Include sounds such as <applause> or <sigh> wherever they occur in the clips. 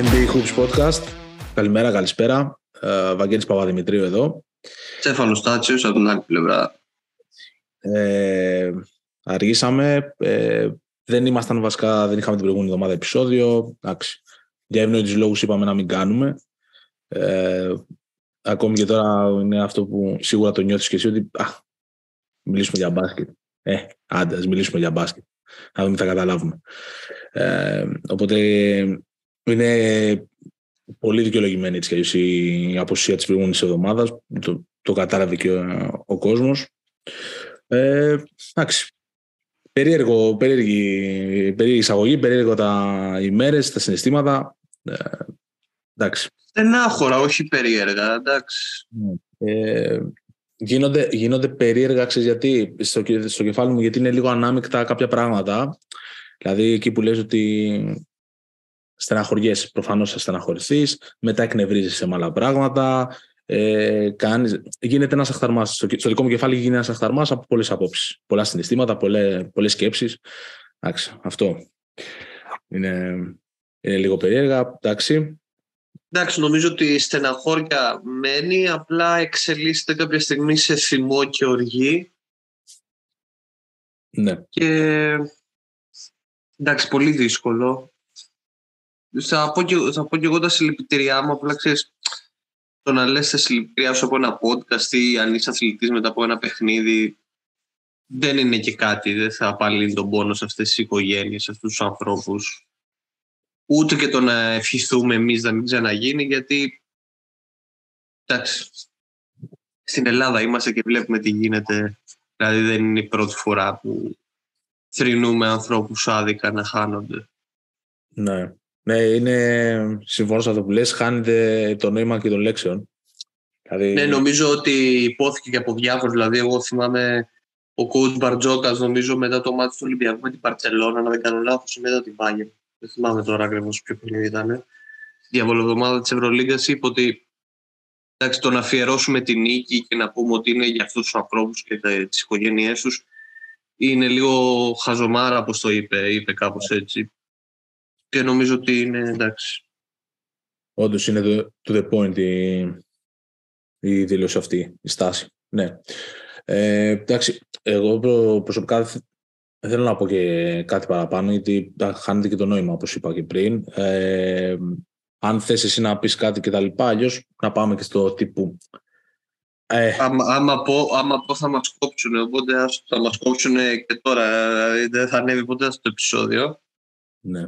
NBA Hoops Podcast. Καλημέρα, καλησπέρα. Ε, Βαγγέλης Παπαδημητρίου εδώ. Στέφανος Τάτσιος από την άλλη πλευρά. Ε, αργήσαμε. Ε, δεν ήμασταν βασικά, δεν είχαμε την προηγούμενη εβδομάδα επεισόδιο. Εντάξει. Για ευνόητους λόγους είπαμε να μην κάνουμε. Ε, ακόμη και τώρα είναι αυτό που σίγουρα το νιώθεις και εσύ ότι α, μιλήσουμε για μπάσκετ. Ε, άντε, ας μιλήσουμε για μπάσκετ. Να δούμε τι θα καταλάβουμε. Ε, οπότε είναι πολύ δικαιολογημένη έτσι η αποσία της προηγούμενης εβδομάδας. Το, το κατάλαβε και ο, ο κόσμος. Ε, εντάξει. Περίεργο, περίεργη, περίεργη εισαγωγή, περίεργο τα ημέρες, τα συναισθήματα. Ε, εντάξει. Στενάχωρα, όχι περίεργα, εντάξει. Ε, γίνονται, γίνονται περίεργα, ξέρεις γιατί, στο, στο κεφάλι μου, γιατί είναι λίγο ανάμεικτα κάποια πράγματα. Δηλαδή εκεί που λες ότι στεναχωριέσαι, προφανώς θα στεναχωρηθείς, μετά εκνευρίζεσαι με άλλα πράγματα, ε, κάνεις, γίνεται ένας αχταρμάς. Στο, στο δικό μου κεφάλι γίνεται ένας αχταρμάς από πολλές απόψεις. Πολλά συναισθήματα, πολλές, πολλές σκέψεις. Εντάξει, αυτό είναι, είναι λίγο περίεργα. Εντάξει. Εντάξει, νομίζω ότι η στεναχώρια μένει, απλά εξελίσσεται κάποια στιγμή σε θυμό και οργή. Ναι. Και εντάξει, πολύ δύσκολο. Θα πω, και, θα πω και εγώ τα συλληπιτήριά μου, απλά ξέρεις, το να λες τα συλληπιτήριά σου από ένα podcast ή αν είσαι αθλητής μετά από ένα παιχνίδι δεν είναι και κάτι, δεν θα απαλύνει τον πόνο σε αυτές τις οικογένειες, σε αυτούς τους ανθρώπους. Ούτε και το να ευχηθούμε εμείς να μην ξαναγίνει, γιατί εντάξει, στην Ελλάδα είμαστε και βλέπουμε τι γίνεται. Δηλαδή δεν είναι η πρώτη φορά που θρυνούμε ανθρώπους άδικα να χάνονται. Ναι. Ναι, είναι συμφωνώ σε αυτό που λες, χάνεται το νόημα και των λέξεων. Δηλαδή... Ναι, νομίζω ότι υπόθηκε και από διάφορους. Δηλαδή, εγώ θυμάμαι ο coach Μπαρτζόκας, νομίζω μετά το μάτι του Ολυμπιακού με την Παρσελόνα, να δεν κάνω λάθος, μετά την Πάγια. Δεν θυμάμαι τώρα ακριβώς ποιο παιχνίδι ήταν. Στη διαβολοβδομάδα της Ευρωλίγκας είπε ότι εντάξει, το να αφιερώσουμε την νίκη και να πούμε ότι είναι για αυτούς τους ανθρώπους και τις οικογένειές τους είναι λίγο χαζομάρα, όπως το είπε, είπε κάπως έτσι. Και νομίζω ότι είναι εντάξει. Όντως είναι to the point η, η δήλωση αυτή, η στάση. Ναι. Ε, εντάξει, εγώ προσωπικά δεν θέλω να πω και κάτι παραπάνω, γιατί χάνεται και το νόημα, όπως είπα και πριν. Ε, αν θες εσύ να πεις κάτι και τα λοιπά, αλλιώς να πάμε και στο τύπου. Ε. Άμα, άμα, πω, άμα πω θα μας κόψουν, οπότε θα μας κόψουν και τώρα, δηλαδή δεν θα ανέβει ποτέ αυτό το επεισόδιο. Ναι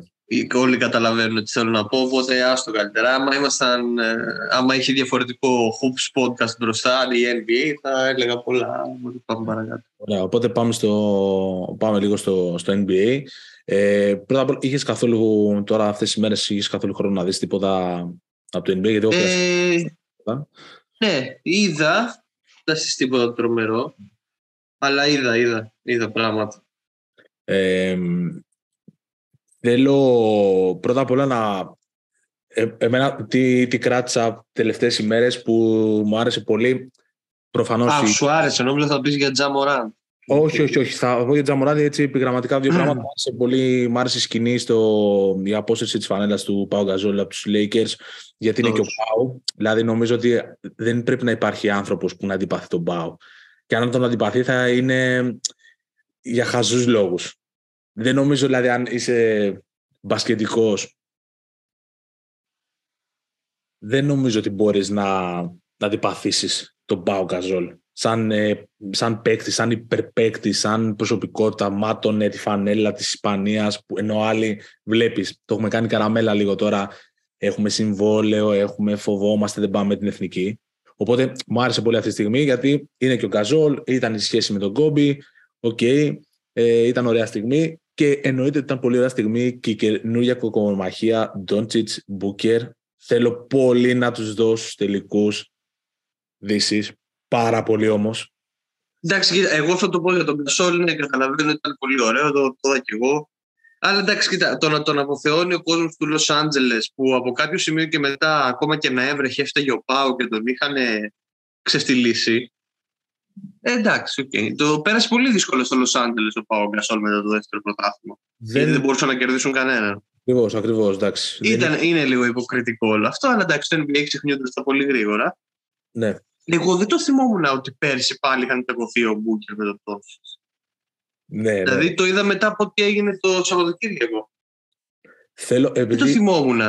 όλοι καταλαβαίνουν τι θέλω να πω, οπότε άστο καλύτερα. Άμα, ήμασταν, ε, άμα είχε διαφορετικό hoops podcast μπροστά, η NBA, θα έλεγα πολλά. Πάμε παρακάτω. Ωραία, οπότε πάμε, στο, πάμε λίγο στο, στο NBA. Ε, πρώτα απ' όλα, είχες καθόλου τώρα αυτές τις μέρες είχες καθόλου χρόνο να δεις τίποτα από το NBA, γιατί εγώ ε, Ναι, είδα. Δεν τίποτα τρομερό. Αλλά είδα, είδα, είδα πράγματα. Ε, Θέλω πρώτα απ' όλα να... Ε, εμένα τι, τι κράτησα τελευταίες ημέρες που μου άρεσε πολύ. Προφανώς... Α, σου άρεσε, νόμιζα θα πεις για Τζαμοράν. Όχι, όχι, όχι. Θα πω για Τζαμοράν έτσι επιγραμματικά δύο <clears throat> πράγματα. Μου άρεσε πολύ, μου άρεσε η σκηνή στο, η απόσταση της φανέλας του Πάου Γκαζόλ από τους Lakers γιατί είναι και ο Πάου. Δηλαδή νομίζω ότι δεν πρέπει να υπάρχει άνθρωπος που να αντιπαθεί τον Πάου. Και αν τον αντιπαθεί θα είναι για χαζούς λόγους. Δεν νομίζω δηλαδή αν είσαι μπασκετικός δεν νομίζω ότι μπορείς να, να αντιπαθήσεις τον Πάου Γκασόλ. Σαν, ε, σαν παίκτη, σαν υπερπαίκτη, σαν προσωπικότητα, μάτωνε τη φανέλα της Ισπανίας, που ενώ άλλοι βλέπεις, το έχουμε κάνει καραμέλα λίγο τώρα, έχουμε συμβόλαιο, έχουμε φοβόμαστε, δεν πάμε την εθνική. Οπότε μου άρεσε πολύ αυτή τη στιγμή γιατί είναι και ο Γκασόλ, ήταν η σχέση με τον Κόμπι, OK, okay, ε, ήταν ωραία στιγμή. Και εννοείται ότι ήταν πολύ ωραία στιγμή και η καινούργια κοκορομαχία Ντόντσιτς Μπούκερ. Θέλω πολύ να τους δώσω τελικούς δύσει. Πάρα πολύ όμως. Εντάξει, εγώ θα το πω για τον Κασόλ. Ναι, καταλαβαίνω ότι ήταν πολύ ωραίο. Το, το είδα κι εγώ. Αλλά εντάξει, κοίτα, το να τον αποθεώνει ο κόσμος του Λο Άντζελε που από κάποιο σημείο και μετά, ακόμα και να έβρεχε, έφταιγε ο Πάου και τον είχαν ξεφτυλίσει. Ε, εντάξει, okay. Το πέρασε πολύ δύσκολο στο Λος Άντζελες ο Πάο Γκασόλ μετά το δεύτερο πρωτάθλημα. Δεν... Γιατί δεν μπορούσαν να κερδίσουν κανέναν. Ακριβώς, ακριβώς. Εντάξει. Δεν Ήταν, είναι- είναι λίγο υποκριτικό όλο αυτό, αλλά εντάξει, το NBA ξεχνιούνται στα πολύ γρήγορα. Ναι. Εγώ δεν το θυμόμουν ότι πέρσι πάλι είχαν τεγωθεί ο Μπούκερ με το τόσο. ναι, ναι. Δηλαδή το είδα μετά από τι έγινε το Σαββατοκύριακο. Θέλω, Δεν το επειδή, θυμόμουν.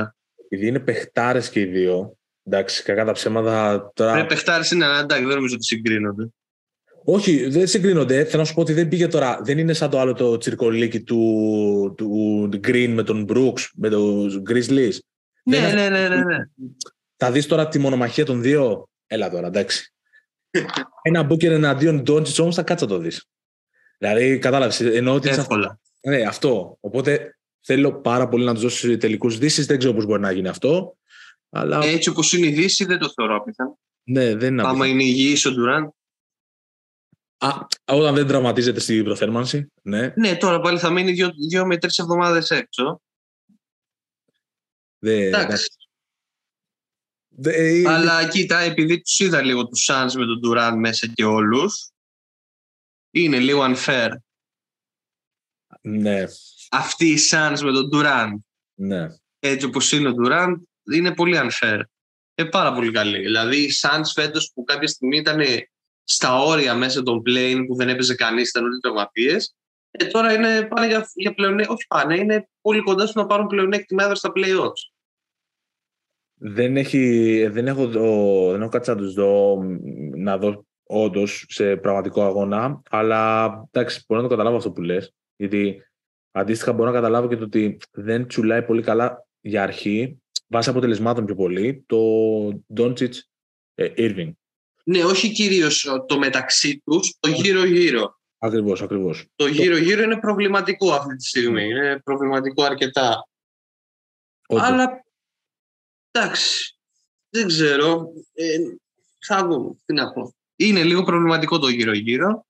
επειδή είναι παιχτάρες και οι δύο. Εντάξει, κακά τα ψέματα τώρα. Ρε παιχτάρι είναι, αλλά εντάξει, δεν νομίζω ότι συγκρίνονται. Όχι, δεν συγκρίνονται. Θέλω να σου πω ότι δεν πήγε τώρα. Δεν είναι σαν το άλλο το τσιρκολίκι του, του Green με τον Brooks, με τον Grizzlies. Ναι, Δεν- ναι, ναι, ναι, ναι. Θα δεις τώρα τη μονομαχία των δύο. Έλα τώρα, εντάξει. <laughs> Ένα μπούκερ εναντίον Ντόντζιτ όμως θα κάτσα το δεις. Δηλαδή, κατάλαβες. Εννοώ ότι είναι σε αυτό. Εύκολα. Ναι, αυτό. Οπότε θέλω πάρα πολύ να τους δώσεις τελικούς δύσεις. Δεν ξέρω πώς μπορεί να γίνει αυτό. Αλλά Έτσι όπως είναι η Δύση δεν το θεωρώ απίθανο. ναι, δεν είναι Άμα απίθανο. είναι υγιής ο Ντουράν. Α, όταν δεν τραυματίζεται στην προθέρμανση. Ναι, Ναι, τώρα πάλι θα μείνει δύο, δύο με τρεις εβδομάδες έξω. δεν, Εντάξει. δεν- ε, Αλλά κοίτα, επειδή τους είδα λίγο τους Suns με τον Ντουράν μέσα και όλους, είναι λίγο unfair. ναι, Αυτή η Suns με τον Ντουράν, ναι. έτσι όπως είναι ο Ντουράν, είναι πολύ unfair. Είναι πάρα πολύ καλή. Δηλαδή, οι Suns φέτος που κάποια στιγμή ήταν στα όρια μέσα των plane που δεν έπαιζε κανείς, ήταν όλοι τραυματίε. Ε, τώρα είναι, πάνε για, για πλεονέκτημα. Όχι πάνε, είναι πολύ κοντά στο να πάρουν πλεονέκτημα έδρα στα playoffs. Δεν, έχει, δεν, έχω, δω- δεν έχω κάτσει να τους δω μ, να δω όντως σε πραγματικό αγώνα. Αλλά εντάξει, μπορώ να το καταλάβω αυτό που λες. Γιατί αντίστοιχα μπορώ να καταλάβω και το ότι δεν τσουλάει πολύ καλά για αρχή, βάσει αποτελεσμάτων πιο πολύ, το Doncic ε, Irving. Ναι, όχι κυρίως το μεταξύ τους, το γύρω-γύρω. Ακριβώς, ακριβώς. Το γύρω-γύρω είναι προβληματικό αυτή τη στιγμή. Είναι προβληματικό αρκετά. Αλλά εντάξει, δεν ξέρω. Ε, θα δούμε. Τι να πω. Είναι λίγο προβληματικό το γύρω-γύρω.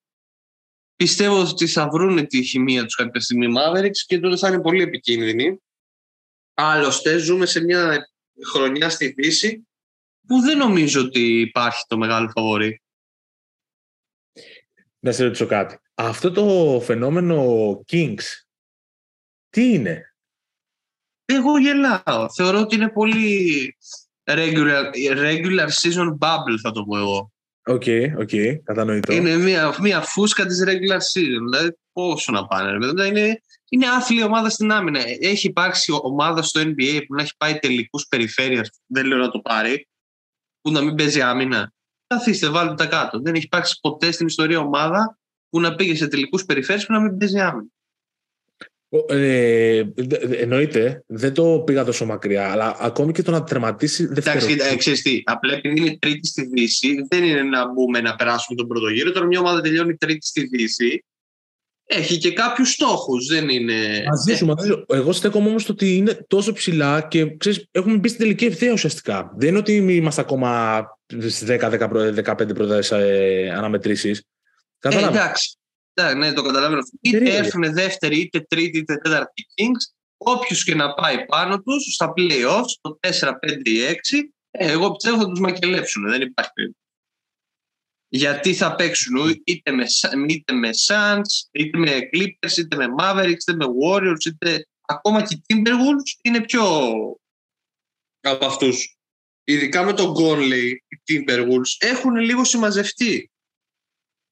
Πιστεύω ότι θα βρουν τη χημεία τους κάποια στιγμή οι Mavericks και τότε θα είναι πολύ επικίνδυνοι. Άλλωστε, ζούμε σε μια χρονιά στη Δύση που δεν νομίζω ότι υπάρχει το μεγάλο φαβορή. Να σε ρωτήσω κάτι. Αυτό το φαινόμενο Kings, τι είναι; Εγώ γελάω. Θεωρώ ότι είναι πολύ regular, regular season bubble θα το πω εγώ. OK, OK, κατανοητό. Είναι μια, μια φούσκα της regular season. Δηλαδή πόσο να πάνε. ρε παιδιά. Είναι, είναι άθλη ομάδα στην άμυνα. Έχει υπάρξει ομάδα στο NBA που να έχει πάει τελικούς περιφέρειας. Δεν λέω να το πάρει. Που να μην παίζει άμυνα. Καθίστε, βάλτε τα κάτω. Δεν έχει υπάρξει ποτέ στην ιστορία ομάδα που να πήγε σε τελικούς περιφέρειες που να μην παίζει άμυνα. Ο- Ε, δε- δε- εννοείται, δεν το πήγα τόσο μακριά, αλλά ακόμη και το να τερματίσει Εντάξει, δεύτερο. κοίτα, ε, ξέρεις τι, απλά επειδή είναι τρίτη στη Δύση, δεν είναι να μπούμε να περάσουμε τον πρώτο γύρο. Τώρα μια ομάδα τελειώνει τρίτη στη Δύση. Έχει και κάποιους στόχους, δεν είναι... Μαζί σου, μαζί σου. Εγώ στέκομαι όμως στο ότι είναι τόσο ψηλά και ξέρεις, έχουμε μπει στην τελική ευθεία ουσιαστικά. Δεν είναι ότι είμαστε ακόμα στις 10-15 πρώτε ε, αναμετρήσεις. Ε, Κατάλαβα. εντάξει. Ναι, ναι, το καταλαβαίνω. Είτε Περίεργο. έρθουν δεύτερη, είτε τρίτη, είτε τέταρτη Kings, όποιος και να πάει πάνω τους στα playoffs, το 4, 5 ή 6, ε, εγώ πιστεύω θα τους μακελέψουν. Δεν υπάρχει περίπτωση. Γιατί θα παίξουν είτε με, Sa- είτε με Suns, είτε με Clippers, είτε με Mavericks, είτε με Warriors, είτε ακόμα και οι Timberwolves είναι πιο από αυτούς. Ειδικά με τον Conley, οι Timberwolves έχουν λίγο συμμαζευτεί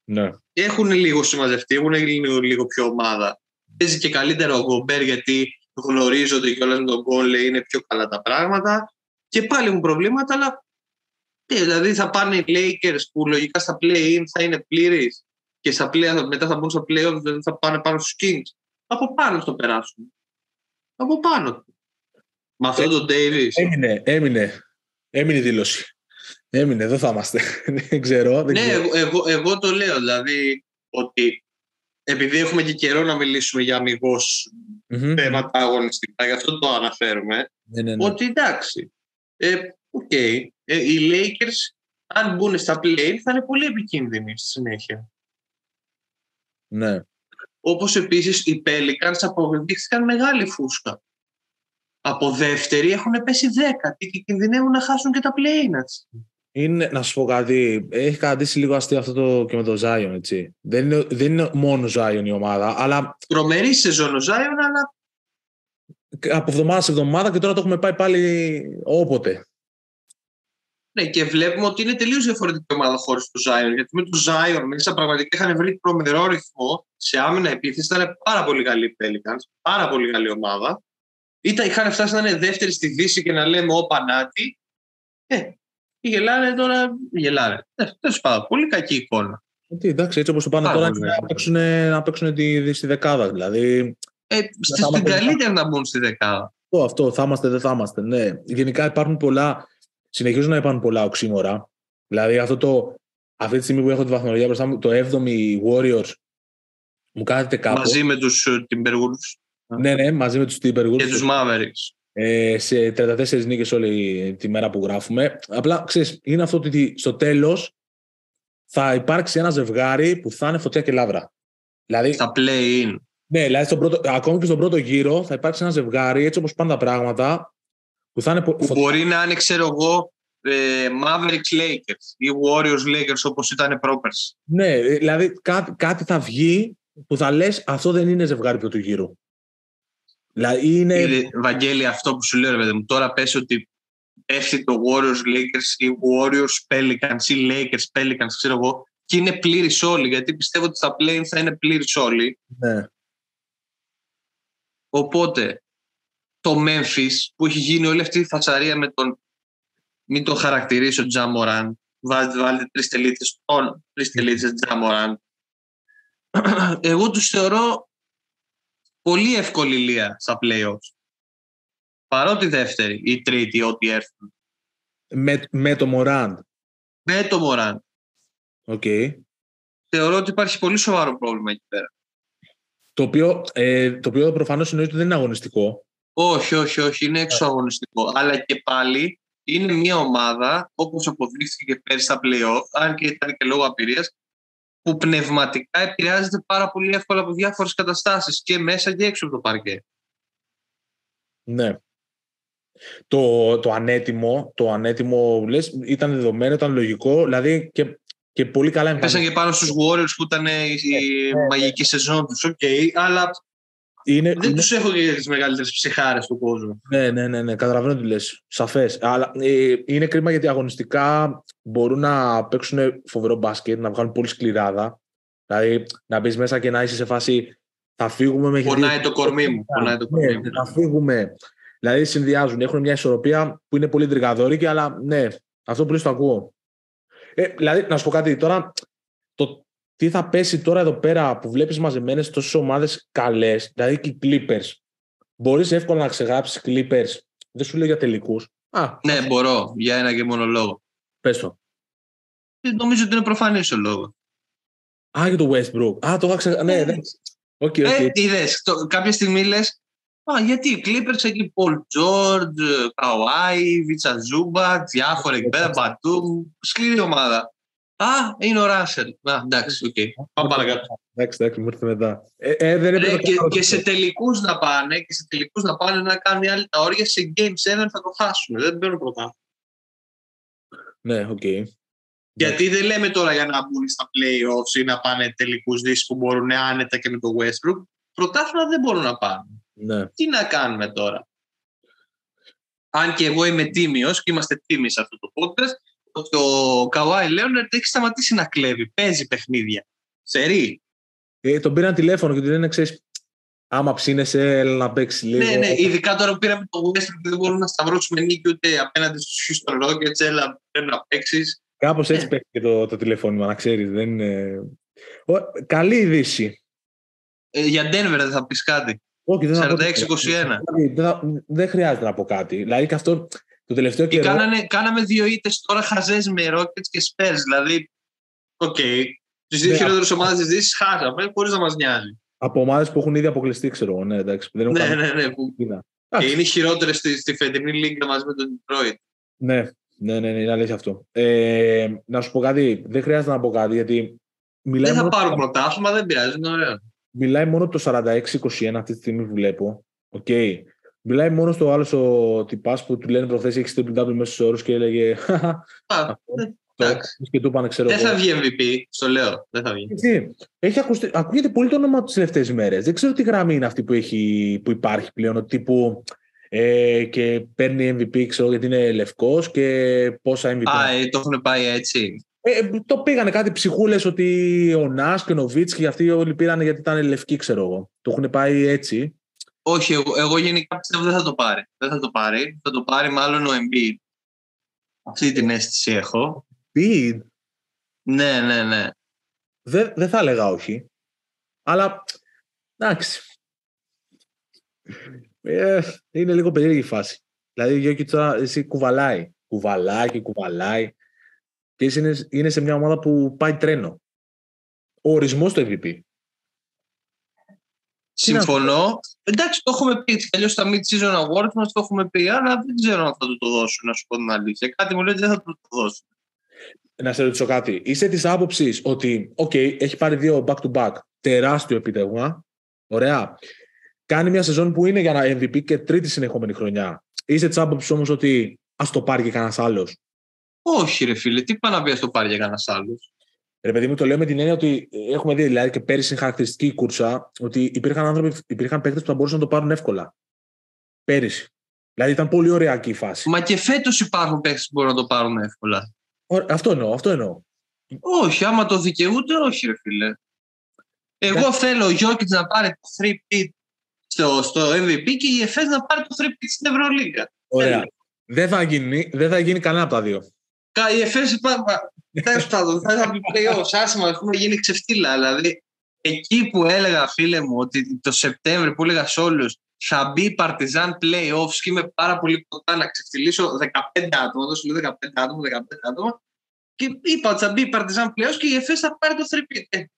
Ναι. έχουν λίγο συμμαζευτεί, έχουν λίγο, λίγο πιο ομάδα. Παίζει και καλύτερο ο Γκομπέρ γιατί γνωρίζονται και όλα με τον γκολ, είναι πιο καλά τα πράγματα. Και πάλι έχουν προβλήματα, αλλά τι, δηλαδή θα πάνε οι Lakers που λογικά στα play-in θα είναι πλήρει και στα play, μετά θα μπουν στα play-off, δηλαδή θα πάνε πάνω στους Kings. Από πάνω στο περάσουν. Από πάνω. Με αυτό τον Davis. Έμεινε, έμεινε. Έμεινε η δήλωση. Έμεινε, εδώ θα είμαστε. <laughs> δεν ξέρω. Δεν Ναι, ξέρω. εγώ, εγώ, εγώ το λέω, δηλαδή ότι επειδή έχουμε και καιρό να μιλήσουμε για αμιγώς Μμμ. θέματα αγωνιστικά, γι' αυτό το αναφέρουμε, Ναι, ναι, ναι. ότι εντάξει, ε, οκ, ε, οι Lakers αν μπουν στα play θα είναι πολύ επικίνδυνοι στη συνέχεια. ναι. Όπως επίσης οι Pelicans αποδείχθηκαν μεγάλη φούσκα. Από δεύτερη έχουν πέσει δέκατη και κινδυνεύουν να χάσουν και τα play Είναι, να σου πω κάτι, έχει καταντήσει λίγο αστείο αυτό το, και με το Zion, έτσι. Δεν είναι, δεν είναι μόνο Zion η ομάδα, αλλά Τρομερή σεζόν ο Zion, αλλά από εβδομάδα σε εβδομάδα και τώρα το έχουμε πάει πάλι όποτε. Ναι, και βλέπουμε ότι είναι τελείως διαφορετική ομάδα χωρίς το Zion. Γιατί με το Zion μέσα πραγματικά είχαν βρει τρομερό ρυθμό σε άμυνα επίθεση. Ήταν πάρα πολύ καλή η Pelicans, πάρα πολύ καλή ομάδα. Ήταν, είχαν φτάσει να είναι δεύτερη στη Δύση και να λέμε ο Πανάτη. Ε, γελάνε τώρα, γελάνε. Ε, Τέλος πάντων, πολύ κακή εικόνα. Τι, εντάξει, έτσι όπως το πάνε Πάρα τώρα, πολύ να κακή. παίξουν, να παίξουν τη, στη δεκάδα. Δηλαδή, Ε, στη- θα στην είμαστε- καλύτερη να μπουν στη δεκάδα. αυτό, αυτό, θα είμαστε, δεν θα είμαστε. Ναι. Γενικά υπάρχουν πολλά, συνεχίζουν να υπάρχουν πολλά οξύμορα. Δηλαδή, αυτό το, αυτή τη στιγμή που έχω τη βαθμολογία μπροστά μου, το 7η Warriors μου κάθεται κάπου. Μαζί με τους Timberwolves Ναι, ναι, μαζί με τους Timberwolves. και τους Mavericks. ε, σε 34 νίκες όλη τη μέρα που γράφουμε. Απλά, ξέρεις, είναι αυτό ότι στο τέλος θα υπάρξει ένα ζευγάρι που θα είναι φωτιά και λάβρα. Δηλαδή, Στα play-in. ναι, δηλαδή στον πρώτο, ακόμη και στον πρώτο γύρο θα υπάρξει ένα ζευγάρι, έτσι όπως πάνε τα πράγματα, που θα είναι πο- που φωτιά. μπορεί να είναι, ξέρω εγώ, ε, Mavericks Lakers ή Warriors Lakers όπως ήταν πρόπερς. Ναι, ε, δηλαδή κάτι, κάτι θα βγει που θα λες αυτό δεν είναι ζευγάρι πρώτου γύρου. Δηλαδή είναι... Είδε, Βαγγέλη, αυτό που σου λέω, ρε παιδί μου, τώρα πες ότι πέφτει το Warriors Lakers ή Warriors Pelicans ή Lakers Pelicans, ξέρω εγώ, και είναι πλήρης όλοι, γιατί πιστεύω ότι στα play θα είναι πλήρης όλοι. Ναι, Οπότε, το Memphis που έχει γίνει όλη αυτή η φασαρία με τον μην τον χαρακτηρίσω Τζα Μοράντ βάλτε, βάλτε τρεις τελίτσες τον τρεις τελίτσες Τζα Μοράντ εγώ τους θεωρώ πολύ εύκολη λεία στα playoffs παρότι δεύτερη ή τρίτη ό,τι έρθουν με, με το Μοράντ. με το Μοράντ Οκ. θεωρώ ότι υπάρχει πολύ σοβαρό πρόβλημα εκεί πέρα Το οποίο, ε, το οποίο προφανώς εννοεί ότι δεν είναι αγωνιστικό. Όχι, όχι, όχι, είναι εξωαγωνιστικό αλλά και πάλι είναι μια ομάδα όπως αποδείχθηκε και πέρυσι στα playoff αν και ήταν και λόγω απειρίας που πνευματικά επηρεάζεται πάρα πολύ εύκολα από διάφορες καταστάσεις και μέσα και έξω από το παρκέ. Ναι. Το, το ανέτοιμο, το ανέτοιμο λες, ήταν δεδομένο, ήταν λογικό, δηλαδή και, και πολύ καλά Πέσαν εμφανίστηκε. και πάνω στους Warriors που ήταν η, η μαγική σεζόν τους, οκ, αλλά Είναι, δεν είναι, τους έχω και τις μεγαλύτερες ψυχάρες του κόσμου. ναι, ναι, ναι, ναι, καταλαβαίνω τι λες, σαφές. Αλλά ε, είναι κρίμα γιατί αγωνιστικά μπορούν να παίξουν φοβερό μπάσκετ, να βγάλουν πολύ σκληράδα. Δηλαδή να μπεις μέσα και να είσαι σε φάση θα φύγουμε με Πονάει το κορμί μου. Πονάει το κορμί Ναι, μου. να φύγουμε. Δηλαδή συνδυάζουν, έχουν μια ισορροπία που είναι πολύ τριγαδόρικη, αλλά ναι, αυτό που λες το ακούω. Ε, δηλαδή, να σου πω κάτι τώρα, το τι θα πέσει τώρα εδώ πέρα που βλέπεις μαζεμένες τόσες ομάδες καλές, δηλαδή και οι Clippers, μπορείς εύκολα να ξεγράψεις Clippers, δεν σου λέω για τελικούς. Α, Ναι, μπορώ, για ένα και μόνο λόγο. πες το. Ε, Νομίζω ότι είναι προφανής ο λόγος. Α, για το Westbrook. Α, το είχα ξεχάσει. Ναι, Ε. εντάξει. OK, OK. Ε, είδες, το- κάποια στιγμή λες, Α, γιατί οι Clippers εκεί, Paul George, Kawhi, Ίβιτσα Ζούμπατς, διάφορα εκεί πέρα, Μπατούμ, σκληρή ομάδα. Α, είναι ο Ράσελ. Α, εντάξει, οκ. Πάμε παρακάτω. Εντάξει, εντάξει, μου ήρθε μετά. Ε, ε, δεν Ρε, έπρεπε και, να και σε τελικούς να πάνε, και σε τελικούς να πάνε να κάνουν οι άλλοι τα όρια, σε Game 7 θα το χάσουν. Δεν παίρνουν πρωτά. Ναι, οκ. Γιατί δεν λέμε τώρα για να μπουν στα playoffs ή να πάνε τελικούς Δύσης που μπορούν άνετα και με το Westbrook. Πρωτάθλημα δεν μπορούν να πάνε. Ναι. Τι να κάνουμε τώρα; Αν και εγώ είμαι τίμιος και είμαστε τίμιοι σε αυτό το podcast, ότι ο Καουάι Λέονερτ έχει σταματήσει να κλέβει. Παίζει παιχνίδια. Σερή. Ε, τον πήραν τηλέφωνο και του λένε, ξέρεις, άμα ψήνεσαι, έλα να παίξεις λίγο. Ναι, ναι, ειδικά τώρα που πήραμε το Westbrook και δεν μπορούμε να σταυρώσουμε νίκη ούτε απέναντι στους Houston Rockets, έλα πρέπει να παίξεις. Κάπως έτσι Ναι. παίξει και το, το τηλεφώνημα, να ξέρεις. Δεν είναι... Ο, καλή είδηση. Ε, για Denver δεν θα πεις κάτι. Όχι, δεν θα πω 46-21. τίποτα. Δηλαδή, Δεν, θα- δεν χρειάζεται να πω κάτι. Δηλαδή και αυτό το τελευταίο Και καιρό... κάνανε, κάναμε δύο ήττες τώρα χαζές με Rockets και Spurs. Δηλαδή, οκ. Τις δύο Ναι. χειρότερες ομάδες της Δύσης χάσαμε χωρίς να μας νοιάζει. Από ομάδες που έχουν ήδη αποκλειστεί, ξέρω εγώ. Ναι, εντάξει. Δεν έχουν Ναι, κάνει ναι, ναι. Που πείνα. και Εντάξει. είναι οι χειρότερες στη, στη φετινή λίγκα μαζί με τον Detroit. Ναι, ναι, ναι, ναι, είναι αλήθεια αυτό. Ε, να σου πω κάτι, δεν χρειάζεται να πω κάτι, γιατί μιλάει, Δεν θα μόνο, πάρουν πρωτάθλημα, δεν πειράζει, είναι ωραίο. μιλάει μόνο το 46-21 αυτή τη στιγμή που βλέπω. Οκ. Μιλάει μόνος στο άλλος ο τυπάς που του λένε προχθές έχεις triple double μέσα στους όρους και έλεγε Α, Αυτό. ε, Και του πάνε, ξέρω δεν θα βγει MVP, στο λέω. Δεν θα βγει. Έτσι, έχει ακουστεί, ακούγεται πολύ το όνομα τις τελευταίες ημέρε. Δεν ξέρω τι γραμμή είναι αυτή που, έχει, που υπάρχει πλέον. Τύπου ε, και παίρνει MVP, ξέρω γιατί είναι λευκός και πόσα MVP. Α, ε, το έχουν πάει έτσι. Ε, το πήγανε κάτι ψυχούλες ότι ο Νάς και ο Νοβίτ και αυτοί όλοι πήραν γιατί ήταν λευκοί, ξέρω εγώ. Το έχουν πάει έτσι. Όχι, εγώ, εγώ γενικά πιστεύω δεν θα το πάρει. Δεν θα το πάρει. Θα το πάρει μάλλον ο Embiid. Αυτή την αίσθηση έχω. Embiid; Ναι, ναι, ναι. Δεν, δεν θα έλεγα όχι. Αλλά εντάξει. Ε, είναι λίγο περίεργη η φάση. Δηλαδή, ο Γιώκη τώρα εσύ κουβαλάει. Κουβαλάει και κουβαλάει. Και εσύ είναι, είναι σε μια ομάδα που πάει τρένο. Ο ορισμός του MVP. Συμφωνώ. Εντάξει, το έχουμε πει. Αλλιώς στα mid-season awards μας το έχουμε πει, αλλά δεν ξέρω αν θα του το δώσουν, να σου πω την αλήθεια. Κάτι μου λέει ότι δεν θα του το δώσουν. Να σε ρωτήσω κάτι. Είσαι της άποψης ότι, OK, έχει πάρει δύο back-to-back. Τεράστιο επίτευγμα. Ωραία. Κάνει μια σεζόν που είναι για ένα MVP και τρίτη συνεχόμενη χρονιά. Είσαι της άποψης όμως ότι ας το πάρει και κανένας άλλος; Όχι, ρε φίλε, τι πάει να πει ας το πάρει για κανένας άλλος; Ρε παιδί μου, το λέω με την έννοια ότι έχουμε δει δηλαδή και πέρυσι είναι χαρακτηριστική η κούρσα ότι υπήρχαν άνθρωποι, υπήρχαν παίκτες που θα μπορούσαν να το πάρουν εύκολα. Πέρυσι. Δηλαδή ήταν πολύ ωραία η φάση. Μα και φέτος υπάρχουν παίκτες που μπορούν να το πάρουν εύκολα. Αυτό εννοώ, αυτό εννοώ. Όχι, άμα το δικαιούται, όχι, ρε φίλε. Εγώ θέλω ο Γιώκητς να πάρει το 3 στο, στο MVP και η ΕΦΕΣ να πάρει το 3 στην Ευρωλίγα. Ωραία. Δεν θα, γίνει, δεν θα γίνει κανένα από τα δύο. Η ΕΦΕΣ Τέλο πάντων, θα ήταν playoffs. Άσχημα, έχουμε γίνει ξεφτύλα. Δηλαδή, εκεί που έλεγα, φίλε μου, ότι το Σεπτέμβριο που έλεγα σε όλους θα μπει Παρτιζάν playoffs και είμαι πάρα πολύ κοντά να ξεφτυλίσω 15 άτομα. Εδώ σου λέω 15 άτομα, 15 άτομα. Και είπα ότι θα μπει Παρτιζάν playoffs και η ΕΦΕΣ θα πάρει το 3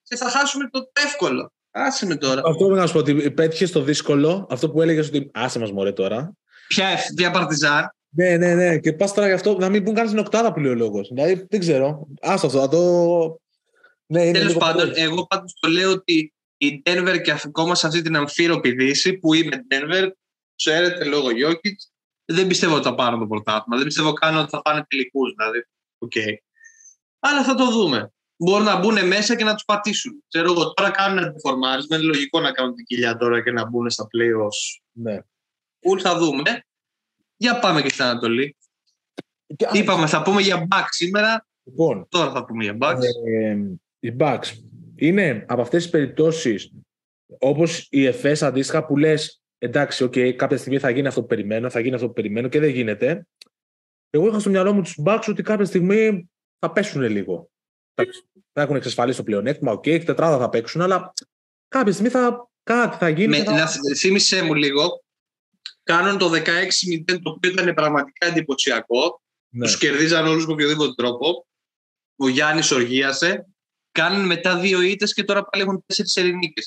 Και θα χάσουμε το εύκολο. Άσε με τώρα. Αυτό που να σου πω ότι πέτυχες το δύσκολο, αυτό που έλεγες ότι άσε μας μωρέ τώρα. Ποια, ποια Παρτιζάν. Ναι, ναι, ναι. Και πας τώρα γι' αυτό να μην πούν καν την οκτάδα που λέει ο λόγος. Δηλαδή δεν ξέρω. Άστο αυτό, θα το. Ναι, Τέλος πάντων, εγώ πάντως το λέω ότι η Denver και ακόμα σε αυτή την αμφίροπη δύση που είμαι Denver, ξέρετε λόγω Γιώκητ, δεν πιστεύω ότι θα πάρουν το πρωτάθλημα. Δεν πιστεύω καν ότι θα πάνε τελικούς. Δηλαδή. Okay. Αλλά θα το δούμε. Μπορούν να μπουν μέσα και να τους πατήσουν. Ξέρω εγώ, τώρα κάνουν αντιφορμάρισμα. Είναι λογικό να κάνουν την κοιλιά τώρα και να μπουν στα playoffs. Ναι. Πού θα δούμε. Για πάμε και στην Ανατολή. Και... Είπαμε, θα πούμε για Bucks σήμερα. Λοιπόν, Τώρα θα πούμε για Bucks. Ε, οι Bucks είναι από αυτές τις περιπτώσεις όπως η ΕΦΕΣ αντίστοιχα που λες εντάξει, okay, κάποια στιγμή θα γίνει αυτό που περιμένω, θα γίνει αυτό που περιμένω και δεν γίνεται. Εγώ είχα στο μυαλό μου τους Bucks ότι κάποια στιγμή θα πέσουν λίγο. Θα έχουν εξασφαλίσει το πλεονέκτημα, OK, okay, τετράδα θα παίξουν, αλλά κάποια στιγμή θα, κάτι θα γίνει. Με, θα... Να θύμισέ μου λίγο, κάνουν το 16-0 το οποίο ήταν πραγματικά εντυπωσιακό. Ναι. Τους κερδίζαν όλους με οποιοδήποτε τρόπο. Ο Γιάννης οργίασε. Κάνουν μετά δύο ήττες και τώρα πάλι έχουν τέσσερις νίκες.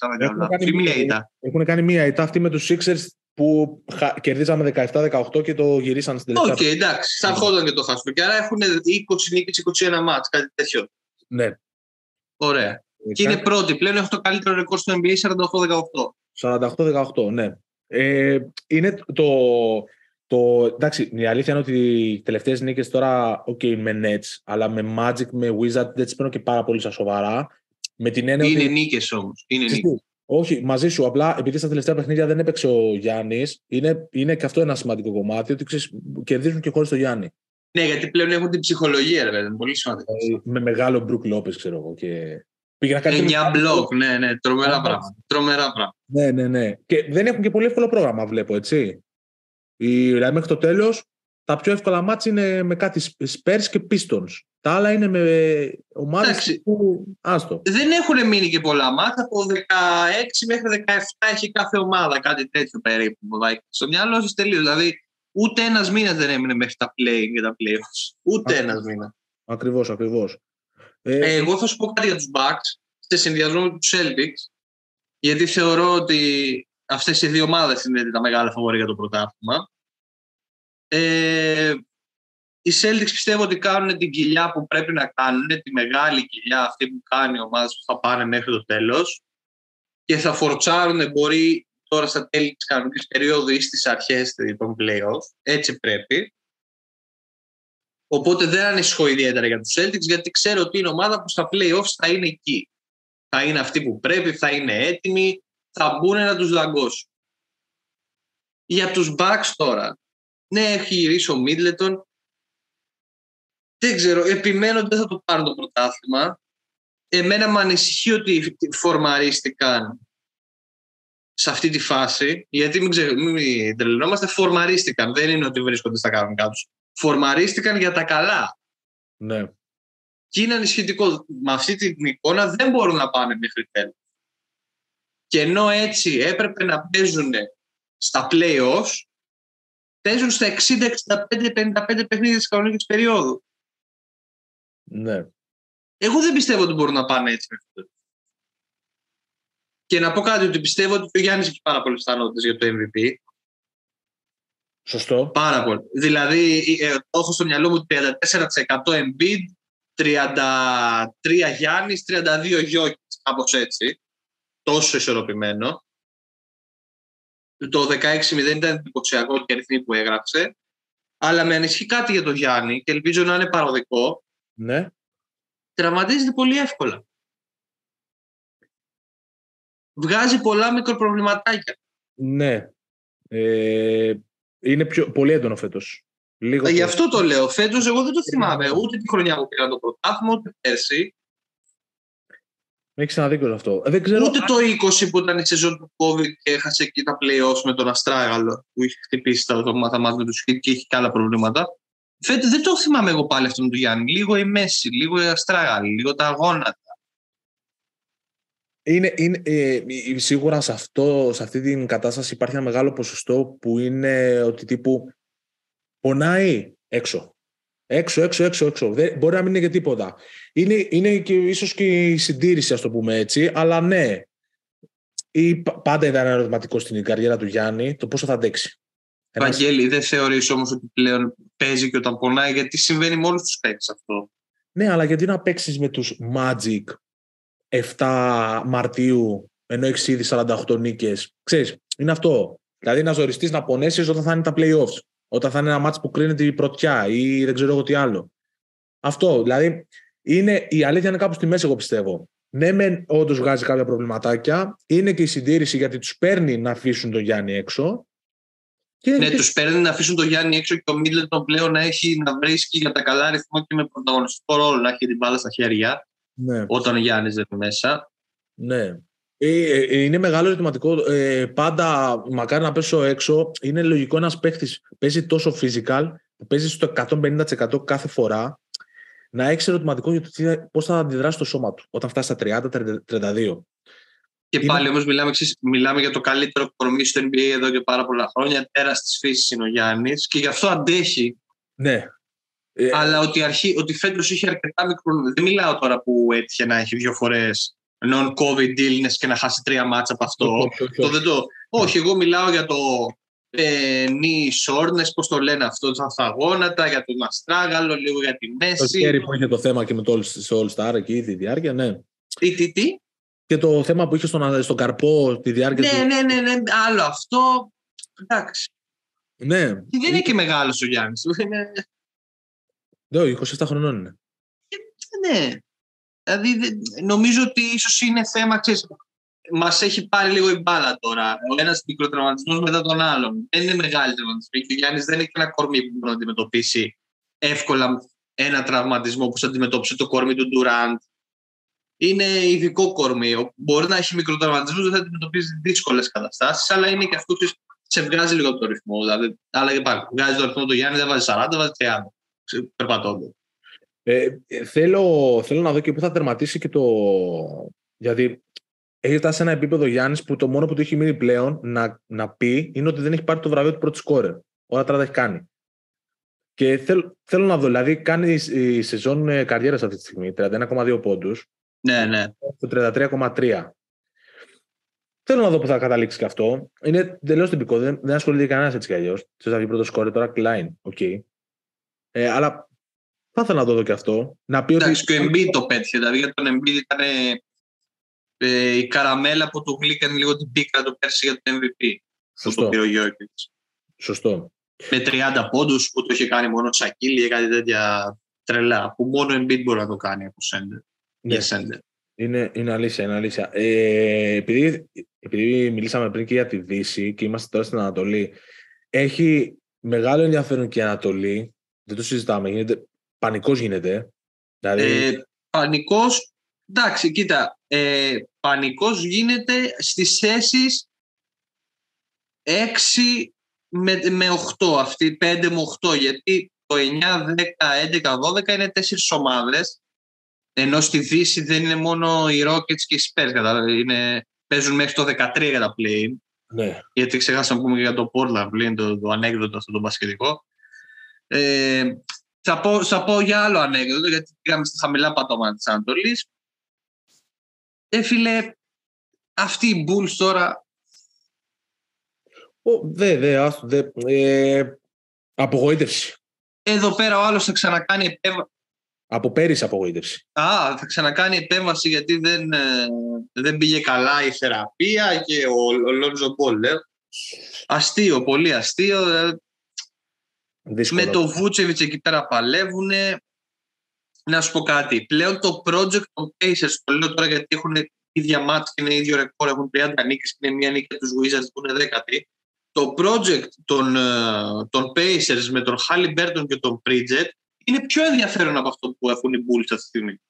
Έχουν, μία ήττα. έχουν κάνει μία ήττα αυτή με τους Sixers που κερδίζαμε 17-18 και το γυρίσαν στην τελευταία. OK, okay, εντάξει. Θα ερχόταν και το χάσουμε. Και άρα έχουν 20 νίκες, 21 ματς, κάτι τέτοιο. Ναι. Ωραία. Ε, και είναι πρώτοι. Πλέον έχουν το καλύτερο ρεκόρ στο NBA 48-18. 48-18, ναι. Ε, είναι το, το, εντάξει, η αλήθεια είναι ότι οι τελευταίες νίκες τώρα, ok, με Nets, αλλά με Magic, με Wizard δεν τις παίρνω και πάρα πολύ στα σοβαρά. Με την έννοια είναι ότι... νίκες όμως. Είναι νίκες. Όχι, μαζί σου. Απλά επειδή στα τελευταία παιχνίδια δεν έπαιξε ο Γιάννης, είναι, είναι και αυτό ένα σημαντικό κομμάτι ότι ξέρεις, κερδίζουν και χωρίς τον Γιάννη. Ναι, γιατί πλέον έχουν την ψυχολογία, ρε παιδί. Πολύ σημαντικό. Ε, με μεγάλο Μπρουκ Λόπε, ξέρω εγώ. Και Πήγε να κάνει. 9 μπλοκ, ναι, ναι, τρομερά πράγματα. Τρομερά πράγματα. Ναι, ναι, ναι. Και δεν έχουν και πολύ εύκολο πρόγραμμα, βλέπω, έτσι. Η, δηλαδή, μέχρι το τέλος, τα πιο εύκολα μάτια είναι με κάτι Spurs και Pistons. Τα άλλα είναι με ομάδες που. Άστο. Δεν έχουν μείνει και πολλά μάτια. Από 16 μέχρι 17 έχει κάθε ομάδα κάτι τέτοιο περίπου. Στο μυαλό σας τελείως. Δηλαδή, ούτε ένας μήνας δεν έμεινε μέχρι τα play και τα playoffs. Ούτε ένας μήνας. Ακριβώς, ακριβώς. Ε, εγώ θα σου πω κάτι για τους Bucks σε συνδυασμό με τους Celtics γιατί θεωρώ ότι αυτές οι δύο ομάδες είναι τα μεγάλα φαβορή για το πρωτάθλημα. Ε, οι Celtics πιστεύω ότι κάνουν την κοιλιά που πρέπει να κάνουν, τη μεγάλη κοιλιά αυτή που κάνει η ομάδα που θα πάνε μέχρι το τέλος και θα φορτσάρουν μπορεί τώρα στα τέλη της κανονικής περίοδου ή στις αρχές των playoff. Έτσι πρέπει. Οπότε δεν ανησυχώ ιδιαίτερα για τους Celtics γιατί ξέρω ότι είναι ομάδα που στα playoffs θα είναι εκεί. Θα είναι αυτοί που πρέπει, θα είναι έτοιμοι, θα μπουν να τους δαγκώσουν. Για τους Bucks τώρα, ναι έχει γυρίσει ο Μίτλετον, δεν ξέρω, επιμένω ότι δεν θα το πάρουν το πρωτάθλημα. Εμένα με ανησυχεί ότι φορμαρίστηκαν σε αυτή τη φάση, γιατί μην, ξε... μην τρελνόμαστε, φορμαρίστηκαν. Δεν είναι ότι βρίσκονται στα κανονικά τους. Φορμαρίστηκαν για τα καλά. Ναι. Και είναι ανησυχητικό. Με αυτή την εικόνα δεν μπορούν να πάνε μέχρι τέλος. Και ενώ έτσι έπρεπε να παίζουν στα play-offs, παίζουν στα 60-65-55 παιχνίδια της κανονικής περίοδου. Ναι. Εγώ δεν πιστεύω ότι μπορούν να πάνε έτσι μέχρι Και να πω κάτι ότι πιστεύω ότι ο Γιάννης έχει πάρα πολλές πιθανότητες για το MVP. Σωστό. Πάρα πολύ. Δηλαδή, ε, έχω στο μυαλό μου 34% Embiid, 33 Γιάννης, 32 Γιώκη, κάπως έτσι. Τόσο ισορροπημένο. Το 16-0 ήταν εντυπωσιακό και αριθμή που έγραψε. Αλλά με ανησυχεί κάτι για τον Γιάννη και ελπίζω να είναι παροδικό. Ναι. Τραυματίζεται πολύ εύκολα. Βγάζει πολλά μικροπροβληματάκια. Ναι. Ε, είναι πιο, πολύ έντονο φέτος. Λίγο Γι' αυτό το λέω. Φέτος εγώ δεν το θυμάμαι. Ούτε τη χρονιά που πήρα το πρωτάθλημα, ούτε πέρσι. Έχεις ξαναδεί αυτό. Δεν ξέρω... Ούτε το 20 που ήταν η σεζόν του COVID και έχασε εκεί τα playoffs με τον Αστράγαλο που είχε χτυπήσει τα μάθημα με τους και είχε και άλλα προβλήματα. Φέτος δεν το θυμάμαι εγώ πάλι αυτό με τον Γιάννη. Λίγο η Μέση, λίγο η Αστράγαλη, λίγο τα γόνατα. Είναι, είναι, ε, σίγουρα σε, αυτό, σε αυτή την κατάσταση υπάρχει ένα μεγάλο ποσοστό που είναι ότι τύπου πονάει έξω. Έξω, έξω, έξω, έξω. Δεν, μπορεί να μην είναι και τίποτα. Είναι, είναι και, ίσως και η συντήρηση, ας το πούμε έτσι, αλλά ναι. Ή, πάντα ήταν ερωτηματικό στην καριέρα του Γιάννη το πόσο θα αντέξει. Βαγγέλη, δεν θεωρείς όμως ότι πλέον παίζει και όταν πονάει, γιατί συμβαίνει με όλους τους παίκτες αυτό; Ναι, αλλά γιατί να παίξεις με τους Magic 7 Μαρτίου, ενώ έχεις ήδη 48 νίκες. Ξέρεις, είναι αυτό. Δηλαδή να ζοριστείς να πονέσεις όταν θα είναι τα playoffs. Όταν θα είναι ένα μάτσο που κρίνεται η πρωτιά ή δεν ξέρω εγώ τι άλλο. Αυτό. Δηλαδή είναι, η αλήθεια είναι κάπου στη μέση, εγώ πιστεύω. Ναι, μεν όντως βγάζει κάποια προβληματάκια. Είναι και η συντήρηση γιατί τους παίρνει να αφήσουν τον Γιάννη έξω. Και ναι, τους παίρνει να αφήσουν τον Γιάννη έξω και ο Μίτλετον πλέον να έχει να βρίσκει για τα καλά ρυθμό και με πρωταγωνιστικό ρόλο να έχει την μπάλα στα χέρια ναι. όταν ο Γιάννης δεν είναι μέσα. Ναι. Ε, ε, είναι μεγάλο ερωτηματικό. Ε, πάντα, μακάρι να πέσω έξω, είναι λογικό ένας παίχτης παίζει τόσο physical, που παίζει στο 150% κάθε φορά, να έχει ερωτηματικό για το πώς θα αντιδράσει το σώμα του όταν φτάσει στα 30-32. Και πάλι όμως μιλάμε, μιλάμε για το καλύτερο κορμί στο NBA εδώ και πάρα πολλά χρόνια. Τέρας της φύσης είναι ο Γιάννης και γι' αυτό αντέχει. Ναι. Ε, Αλλά ότι, αρχή, ότι φέτος είχε αρκετά μικρό. Δεν μιλάω τώρα που έτυχε να έχει δύο φορές non-COVID illness και να χάσει τρία ματς από αυτό. Όχι, όχι, όχι. Το, το, όχι εγώ μιλάω για το ε, knee soreness, πώς το λένε αυτό, τα γόνατα, για τον αστράγαλο, λίγο για τη μέση. Το χέρι που είχε το θέμα και με το All Star εκεί, τη διάρκεια, ναι. Τι, τι, τι; Και το θέμα που είχε στον, στον καρπό τη διάρκεια ναι, του... Ναι, ναι, ναι, άλλο αυτό. Εντάξει. Ναι. Και δεν είναι και μεγάλος ο Γιάννης. Ναι, 27 χρονών είναι. Ναι. Δηλαδή, νομίζω ότι ίσως είναι θέμα, ξέρεις, μας έχει πάρει λίγο η μπάλα τώρα. Ο ένας μικροτραυματισμός μετά τον άλλον. Δεν είναι μεγάλη τραυματισμή. Και ο Γιάννης δεν έχει ένα κορμί που μπορεί να αντιμετωπίσει εύκολα ένα τραυματισμό που θα αντιμετώπισε το κορμί του Ντουραντ. Είναι ειδικό κορμί. Μπορεί να έχει μικροτραυματισμό, δεν θα αντιμετωπίσει δύσκολες καταστάσεις, αλλά είναι και αυτό που σε βγάζει λίγο από το ρυθμό. Δηλαδή, αλλά και πάλι, βγάζει το ρυθμό του Γιάννη, δεν βάζει 40, βάζει 30 περπατώντα. Ε, θέλω, θέλω να δω και πού θα τερματίσει και το. Γιατί έχει φτάσει σε ένα επίπεδο Γιάννης που το μόνο που του έχει μείνει πλέον να, να πει είναι ότι δεν έχει πάρει το βραβείο του πρώτου σκόρερ. Όλα τα έχει κάνει. Και θέλ, θέλω να δω, δηλαδή κάνει η σεζόν ε, καριέρας αυτή τη στιγμή, 31,2 πόντους. Ναι, ναι. Το 33,3. Θέλω να δω που θα καταλήξει και αυτό. Είναι τελείω τυπικό. Δεν, δεν ασχολείται κανένας έτσι κι αλλιώς. Θες να βγει πρώτος σκόρερ τώρα, Klein. Okay. Ε, αλλά θα ήθελα να το δω και αυτό. Να πει Εντάξει, ότι... και ο Embiid το πέτυχε. Δηλαδή για τον Embiid ήταν ε, η καραμέλα που του γλύκανε λίγο την πίκρα του πέρσι για τον MVP. Σωστό. Το Σωστό. με 30 πόντους που το είχε κάνει μόνο Σακίλ ή κάτι τέτοια τρελά που μόνο Embiid μπορεί να το κάνει από σέντερ. Ναι. σέντερ. Είναι, είναι αλήθεια, είναι αλήθεια. Ε, επειδή, επειδή μιλήσαμε πριν και για τη Δύση και είμαστε τώρα στην Ανατολή, έχει μεγάλο ενδιαφέρον και η Ανατολή. Δεν το συζητάμε. Γίνεται, πανικός γίνεται. Δηλαδή... Ε, πανικός, εντάξει, κοίτα, ε, πανικός γίνεται στις θέσεις 6 με, με 8, αυτή 5 με 8, γιατί το 9, 10, 11, 12 είναι τέσσερις ομάδες, ενώ στη Δύση δεν είναι μόνο οι Rockets και οι Spurs, είναι, παίζουν μέχρι το 13 για τα play Ναι. Γιατί ξεχάσαμε να πούμε για το Portland πλήν, το, το ανέκδοτο αυτό το μπασκετικό. Ε, θα, πω, θα πω για άλλο ανέκδοτο, γιατί πήγαμε στα χαμηλά πατώματα της Ανατολής. Ε, φίλε, αυτοί οι Bulls τώρα... Ο, δε, δε, άστο, δε, ε, απογοήτευση. Εδώ πέρα ο άλλος θα ξανακάνει επέμβαση. Από πέρυσι απογοήτευση. Α, θα ξανακάνει επέμβαση γιατί δεν, ε, δεν πήγε καλά η θεραπεία και ο, ο Λόνζο Μπολ. Ε. Αστείο, πολύ αστείο. Ε. Δύσκολο. Με το Βούτσεβιτς εκεί πέρα παλεύουν. Να σου πω κάτι. Πλέον το project των Pacers, το λέω τώρα γιατί έχουν ίδια μάτια και είναι ίδιο ρεκόρ, έχουν 30 νίκες και είναι μία νίκη από τους Wizards που είναι δέκατη. Το project των, ε, των Pacers με τον Halliburton και τον Pridget είναι πιο ενδιαφέρον από αυτό που έχουν οι Bulls αυτή τη στιγμή.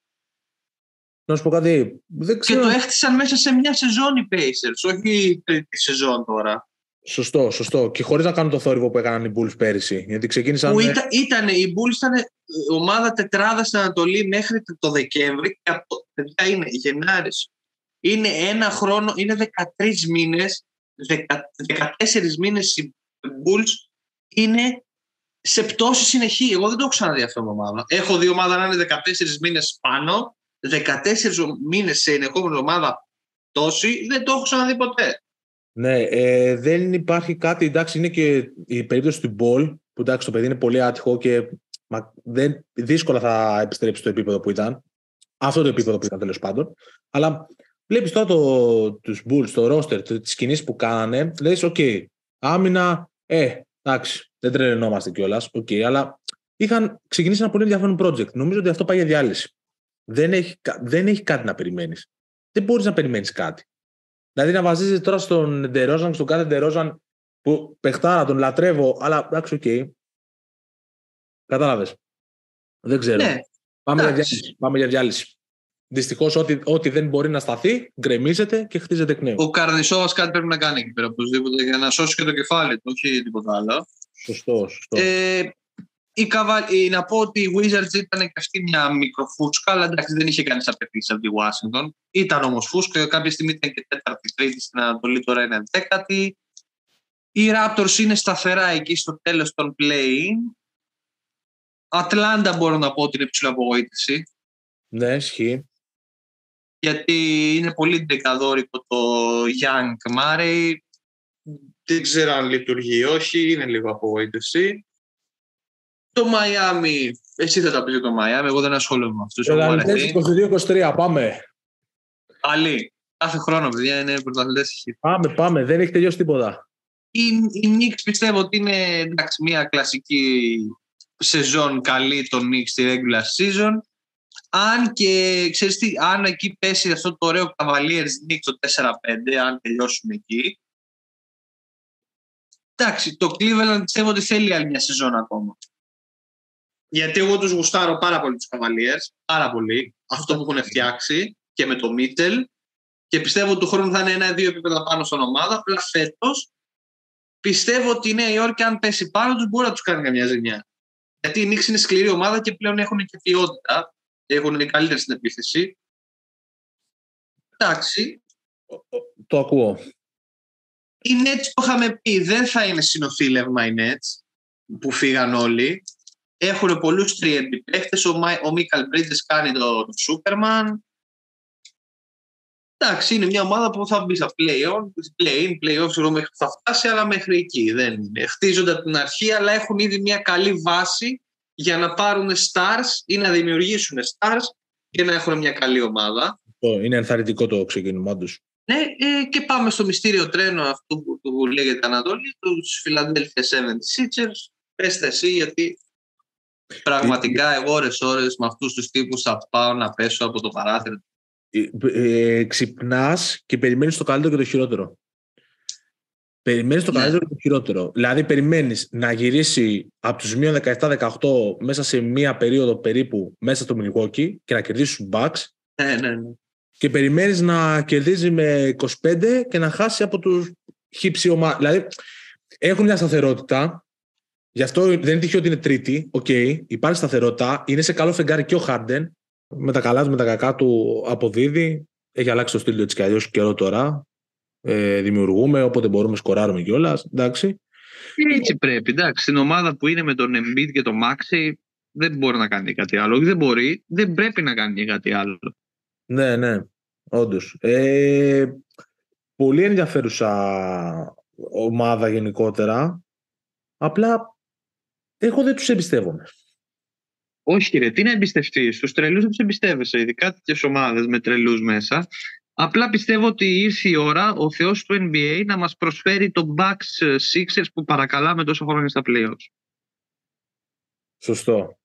Να σου πω κάτι. Δεν ξέρω. Και το έχτισαν μέσα σε μια σεζόν οι Pacers, όχι τρίτη σεζόν τώρα. Σωστό, σωστό. Και χωρίς να κάνουν το θόρυβο που έκαναν οι Bulls πέρυσι. Γιατί ξεκίνησαν. Που ήταν, ήτανε, οι Bulls ήταν ε, ομάδα τετράδα στην Ανατολή μέχρι το Δεκέμβρη και από παιδιά είναι Γενάρης. Είναι ένα χρόνο, είναι 13 μήνες, 14 μήνες οι Bulls είναι σε πτώση συνεχή. Εγώ δεν το έχω ξαναδεί αυτό με ομάδα. Έχω δει ομάδα να είναι 14 μήνες πάνω, 14 μήνες συνεχόμενη ομάδα πτώση, δεν το έχω ξαναδεί ποτέ. Ναι, ε, δεν υπάρχει κάτι. Εντάξει, είναι και η περίπτωση του Μπολ, που εντάξει, το παιδί είναι πολύ άτυχο και μα, δεν, δύσκολα θα επιστρέψει στο επίπεδο που ήταν. Αυτό το επίπεδο που ήταν τέλος πάντων. Αλλά βλέπεις τώρα το, τους Bulls, το roster, τις κινήσεις που κάνανε, λες: OK, άμυνα, ε, εντάξει, δεν τρελαινόμαστε κιόλας, okay, αλλά είχαν ξεκινήσει ένα πολύ ενδιαφέρον project. Νομίζω ότι αυτό πάει για διάλυση. Δεν έχει, δεν έχει κάτι να περιμένεις. Δεν μπορείς να περιμένεις κάτι. Δηλαδή να βασίζει τώρα στον Ντερόζαν, στον κάθε Ντερόζαν που παιχτάρα, τον λατρεύω, αλλά εντάξει, OK. Okay. Κατάλαβες. Δεν ξέρω. Ναι, Πάμε, για διάλυση. Πάμε για διάλυση. Δυστυχώς, ό,τι, ό,τι δεν μπορεί να σταθεί, γκρεμίζεται και χτίζεται εκ νέου. Ο Καρνισόβας κάτι πρέπει να κάνει εκεί πέρα οπωσδήποτε για να σώσει και το κεφάλι του, όχι τίποτα άλλο. Σωστό, σωστό. Ε, η Καβα... Να πω ότι η Wizards ήταν και αυτή μια μικροφούσκα, αλλά εντάξει δεν είχε κανείς απαιτήσει από τη Washington. Ήταν όμως φούσκα, κάποια στιγμή ήταν και τέταρτη, τρίτη στην Ανατολή, τώρα είναι δέκατη. Οι Raptors είναι σταθερά εκεί στο τέλος των play-in. Ατλάντα μπορώ να πω ότι είναι ψιλο- απογοήτευση. Ναι, ισχύει. Γιατί είναι πολύ ντεκαδόρικο το Young Murray. Δεν ξέρω αν λειτουργεί ή όχι, είναι λίγο απογοήτευση. Το Μαϊάμι, εσύ θα τα πεις για το Μαϊάμι, εγώ δεν ασχολούμαι με αυτούς. 22-23, πάμε. Άλλη. Κάθε χρόνο, παιδιά, είναι πρωταθλητές. Πάμε, πάμε, δεν έχει τελειώσει τίποτα. Η, η Knicks πιστεύω ότι είναι εντάξει, μια κλασική σεζόν καλή των Knicks στη regular season. Αν και, ξέρεις τι, αν εκεί πέσει αυτό το ωραίο Cavaliers Knicks το 4-5, αν τελειώσουμε εκεί, εντάξει, το Cleveland πιστεύω ότι θέλει άλλη μια σεζόν ακόμα. Γιατί εγώ τους γουστάρω πάρα πολύ τους Cavaliers, πάρα πολύ, αυτό που έχουν φτιάξει και με το Mitchell και πιστεύω ότι του χρόνου θα είναι ένα-δύο επίπεδα πάνω στον ομάδα, απλά φέτος πιστεύω ότι η Νέα Υόρκη αν πέσει πάνω τους μπορεί να τους κάνει καμιά ζημιά. Γιατί η Knicks είναι σκληρή ομάδα και πλέον έχουν και ποιότητα. Έχουν καλύτερη στην επίθεση. Εντάξει. Το ακούω. Οι Nets το είχαμε πει, δεν θα είναι συνοθήλευμα οι Nets που φύγαν όλοι. Έχουν πολλούς τριέντι παίχτες. Ο, ο Μίκαλ Μπρίτζες κάνει το, το Σούπερμαν. Εντάξει, είναι μια ομάδα που θα μπει στα play-on, play-in, play-off, ξέρω μέχρι που θα φτάσει, αλλά μέχρι εκεί δεν είναι. Χτίζονται από την αρχή, αλλά έχουν ήδη μια καλή βάση για να πάρουν stars ή να δημιουργήσουν stars και να έχουν μια καλή ομάδα. Είναι ενθαρρυντικό το ξεκίνημά του. Ναι, ε, και πάμε στο μυστήριο τρένο αυτού που, που λέγεται Ανατολή, τους Philadelphia 76ers. Πες εσύ, γιατί πραγματικά εγώ ώρες ώρες με αυτούς τους τύπους θα πάω να πέσω από το παράθυρο. Ε, ε, ξυπνάς και περιμένεις το καλύτερο και το χειρότερο. Περιμένεις το ναι. καλύτερο και το χειρότερο. Δηλαδή, περιμένεις να γυρίσει από τους μείον 17-18 μέσα σε μία περίοδο περίπου μέσα στο Milwaukee και να κερδίσει τους Bucks. Ναι, ναι, ναι. Και περιμένεις να κερδίζει με 25 και να χάσει από τους χι ψι ομάδα. Δηλαδή, έχουν μια σταθερότητα. Γι' αυτό δεν είναι τυχαίο ότι είναι τρίτη. OK, okay, υπάρχει σταθερότητα. Είναι σε καλό φεγγάρι και ο Χάρντεν. Με τα καλά του, με τα κακά του αποδίδει. Έχει αλλάξει το στυλ του έτσι κι αλλιώ καιρό τώρα ε, δημιουργούμε, όποτε μπορούμε σκοράρουμε κιόλας. Εντάξει. Έτσι πρέπει. Εντάξει, στην ομάδα που είναι με τον Embiid και τον Maxi δεν μπορεί να κάνει κάτι άλλο. δεν μπορεί, δεν πρέπει να κάνει κάτι άλλο. Ναι, ναι, όντως. Ε, πολύ ενδιαφέρουσα ομάδα γενικότερα. Απλά εγώ δεν τους εμπιστεύομαι. Όχι, κύριε, τι να εμπιστευτεί; Στους τρελούς δεν τους εμπιστεύεσαι, ειδικά τέτοιες ομάδες με τρελούς μέσα. Απλά πιστεύω ότι ήρθε η ώρα ο θεός του NBA να μας προσφέρει το Bucks ε, Sixers που παρακαλάμε τόσο χρόνια στα playoffs. Σωστό.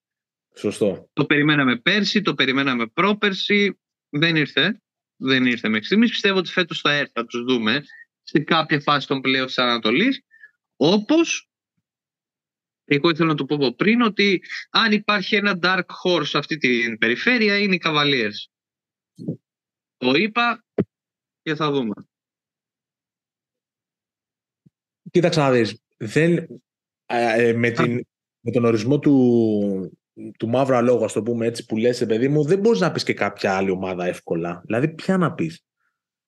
Σωστό. Το περιμέναμε πέρσι, το περιμέναμε πρόπερσι. Δεν ήρθε. Δεν ήρθε μέχρι στιγμής. Πιστεύω ότι φέτος θα έρθει, θα τους δούμε σε κάποια φάση των playoffs της Ανατολής. Όπως εγώ ήθελα να το πω πριν ότι αν υπάρχει ένα dark horse σε αυτή την περιφέρεια είναι οι Cavaliers. Το είπα και θα δούμε. Κοίταξε να δεις. Δεν, ε, με, την, με τον ορισμό του, του μαύρου αλόγου, ας το πούμε έτσι, που λες, παιδί μου, δεν μπορείς να πεις και κάποια άλλη ομάδα εύκολα. Δηλαδή, ποια να πεις.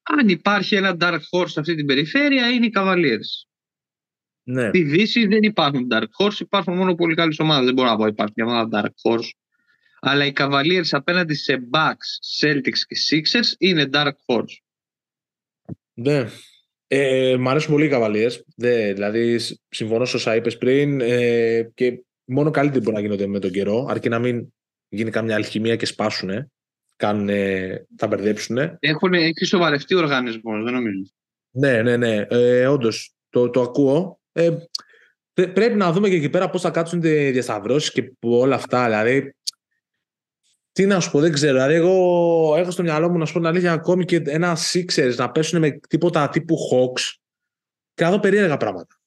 Αν υπάρχει ένα dark horse σε αυτή την περιφέρεια, είναι οι Cavaliers. Ναι. Στη Δύση δεν υπάρχουν dark horse, υπάρχουν μόνο πολύ καλές ομάδες. Δεν μπορώ να πω υπάρχει μια ομάδα dark horse αλλά οι Cavaliers απέναντι σε Bucks, Celtics και Sixers είναι Dark Horse. Ναι. Ε, μ' αρέσουν πολύ οι Cavaliers. Ναι, δηλαδή, συμφωνώ σε όσα είπες πριν ε, και μόνο καλύτεροι μπορεί να γίνονται με τον καιρό, αρκεί να μην γίνει καμιά αλχημία και σπάσουν. Κάνουν, θα μπερδέψουν. Έχουν, έχει σοβαρευτεί ο οργανισμός, δεν νομίζω. Ναι, ναι, ναι. Ε, Όντως, το, το ακούω. Ε, πρέπει να δούμε και εκεί πέρα πώς θα κάτσουν οι διασταυρώσεις και όλα αυτά. Δηλαδή, τι να σου πω, δεν ξέρω. Δηλαδή, εγώ έχω στο μυαλό μου να σου πω την αλήθεια ακόμη και ένα Sixers να πέσουν με τίποτα τύπου Hawks και να δω περίεργα πράγματα.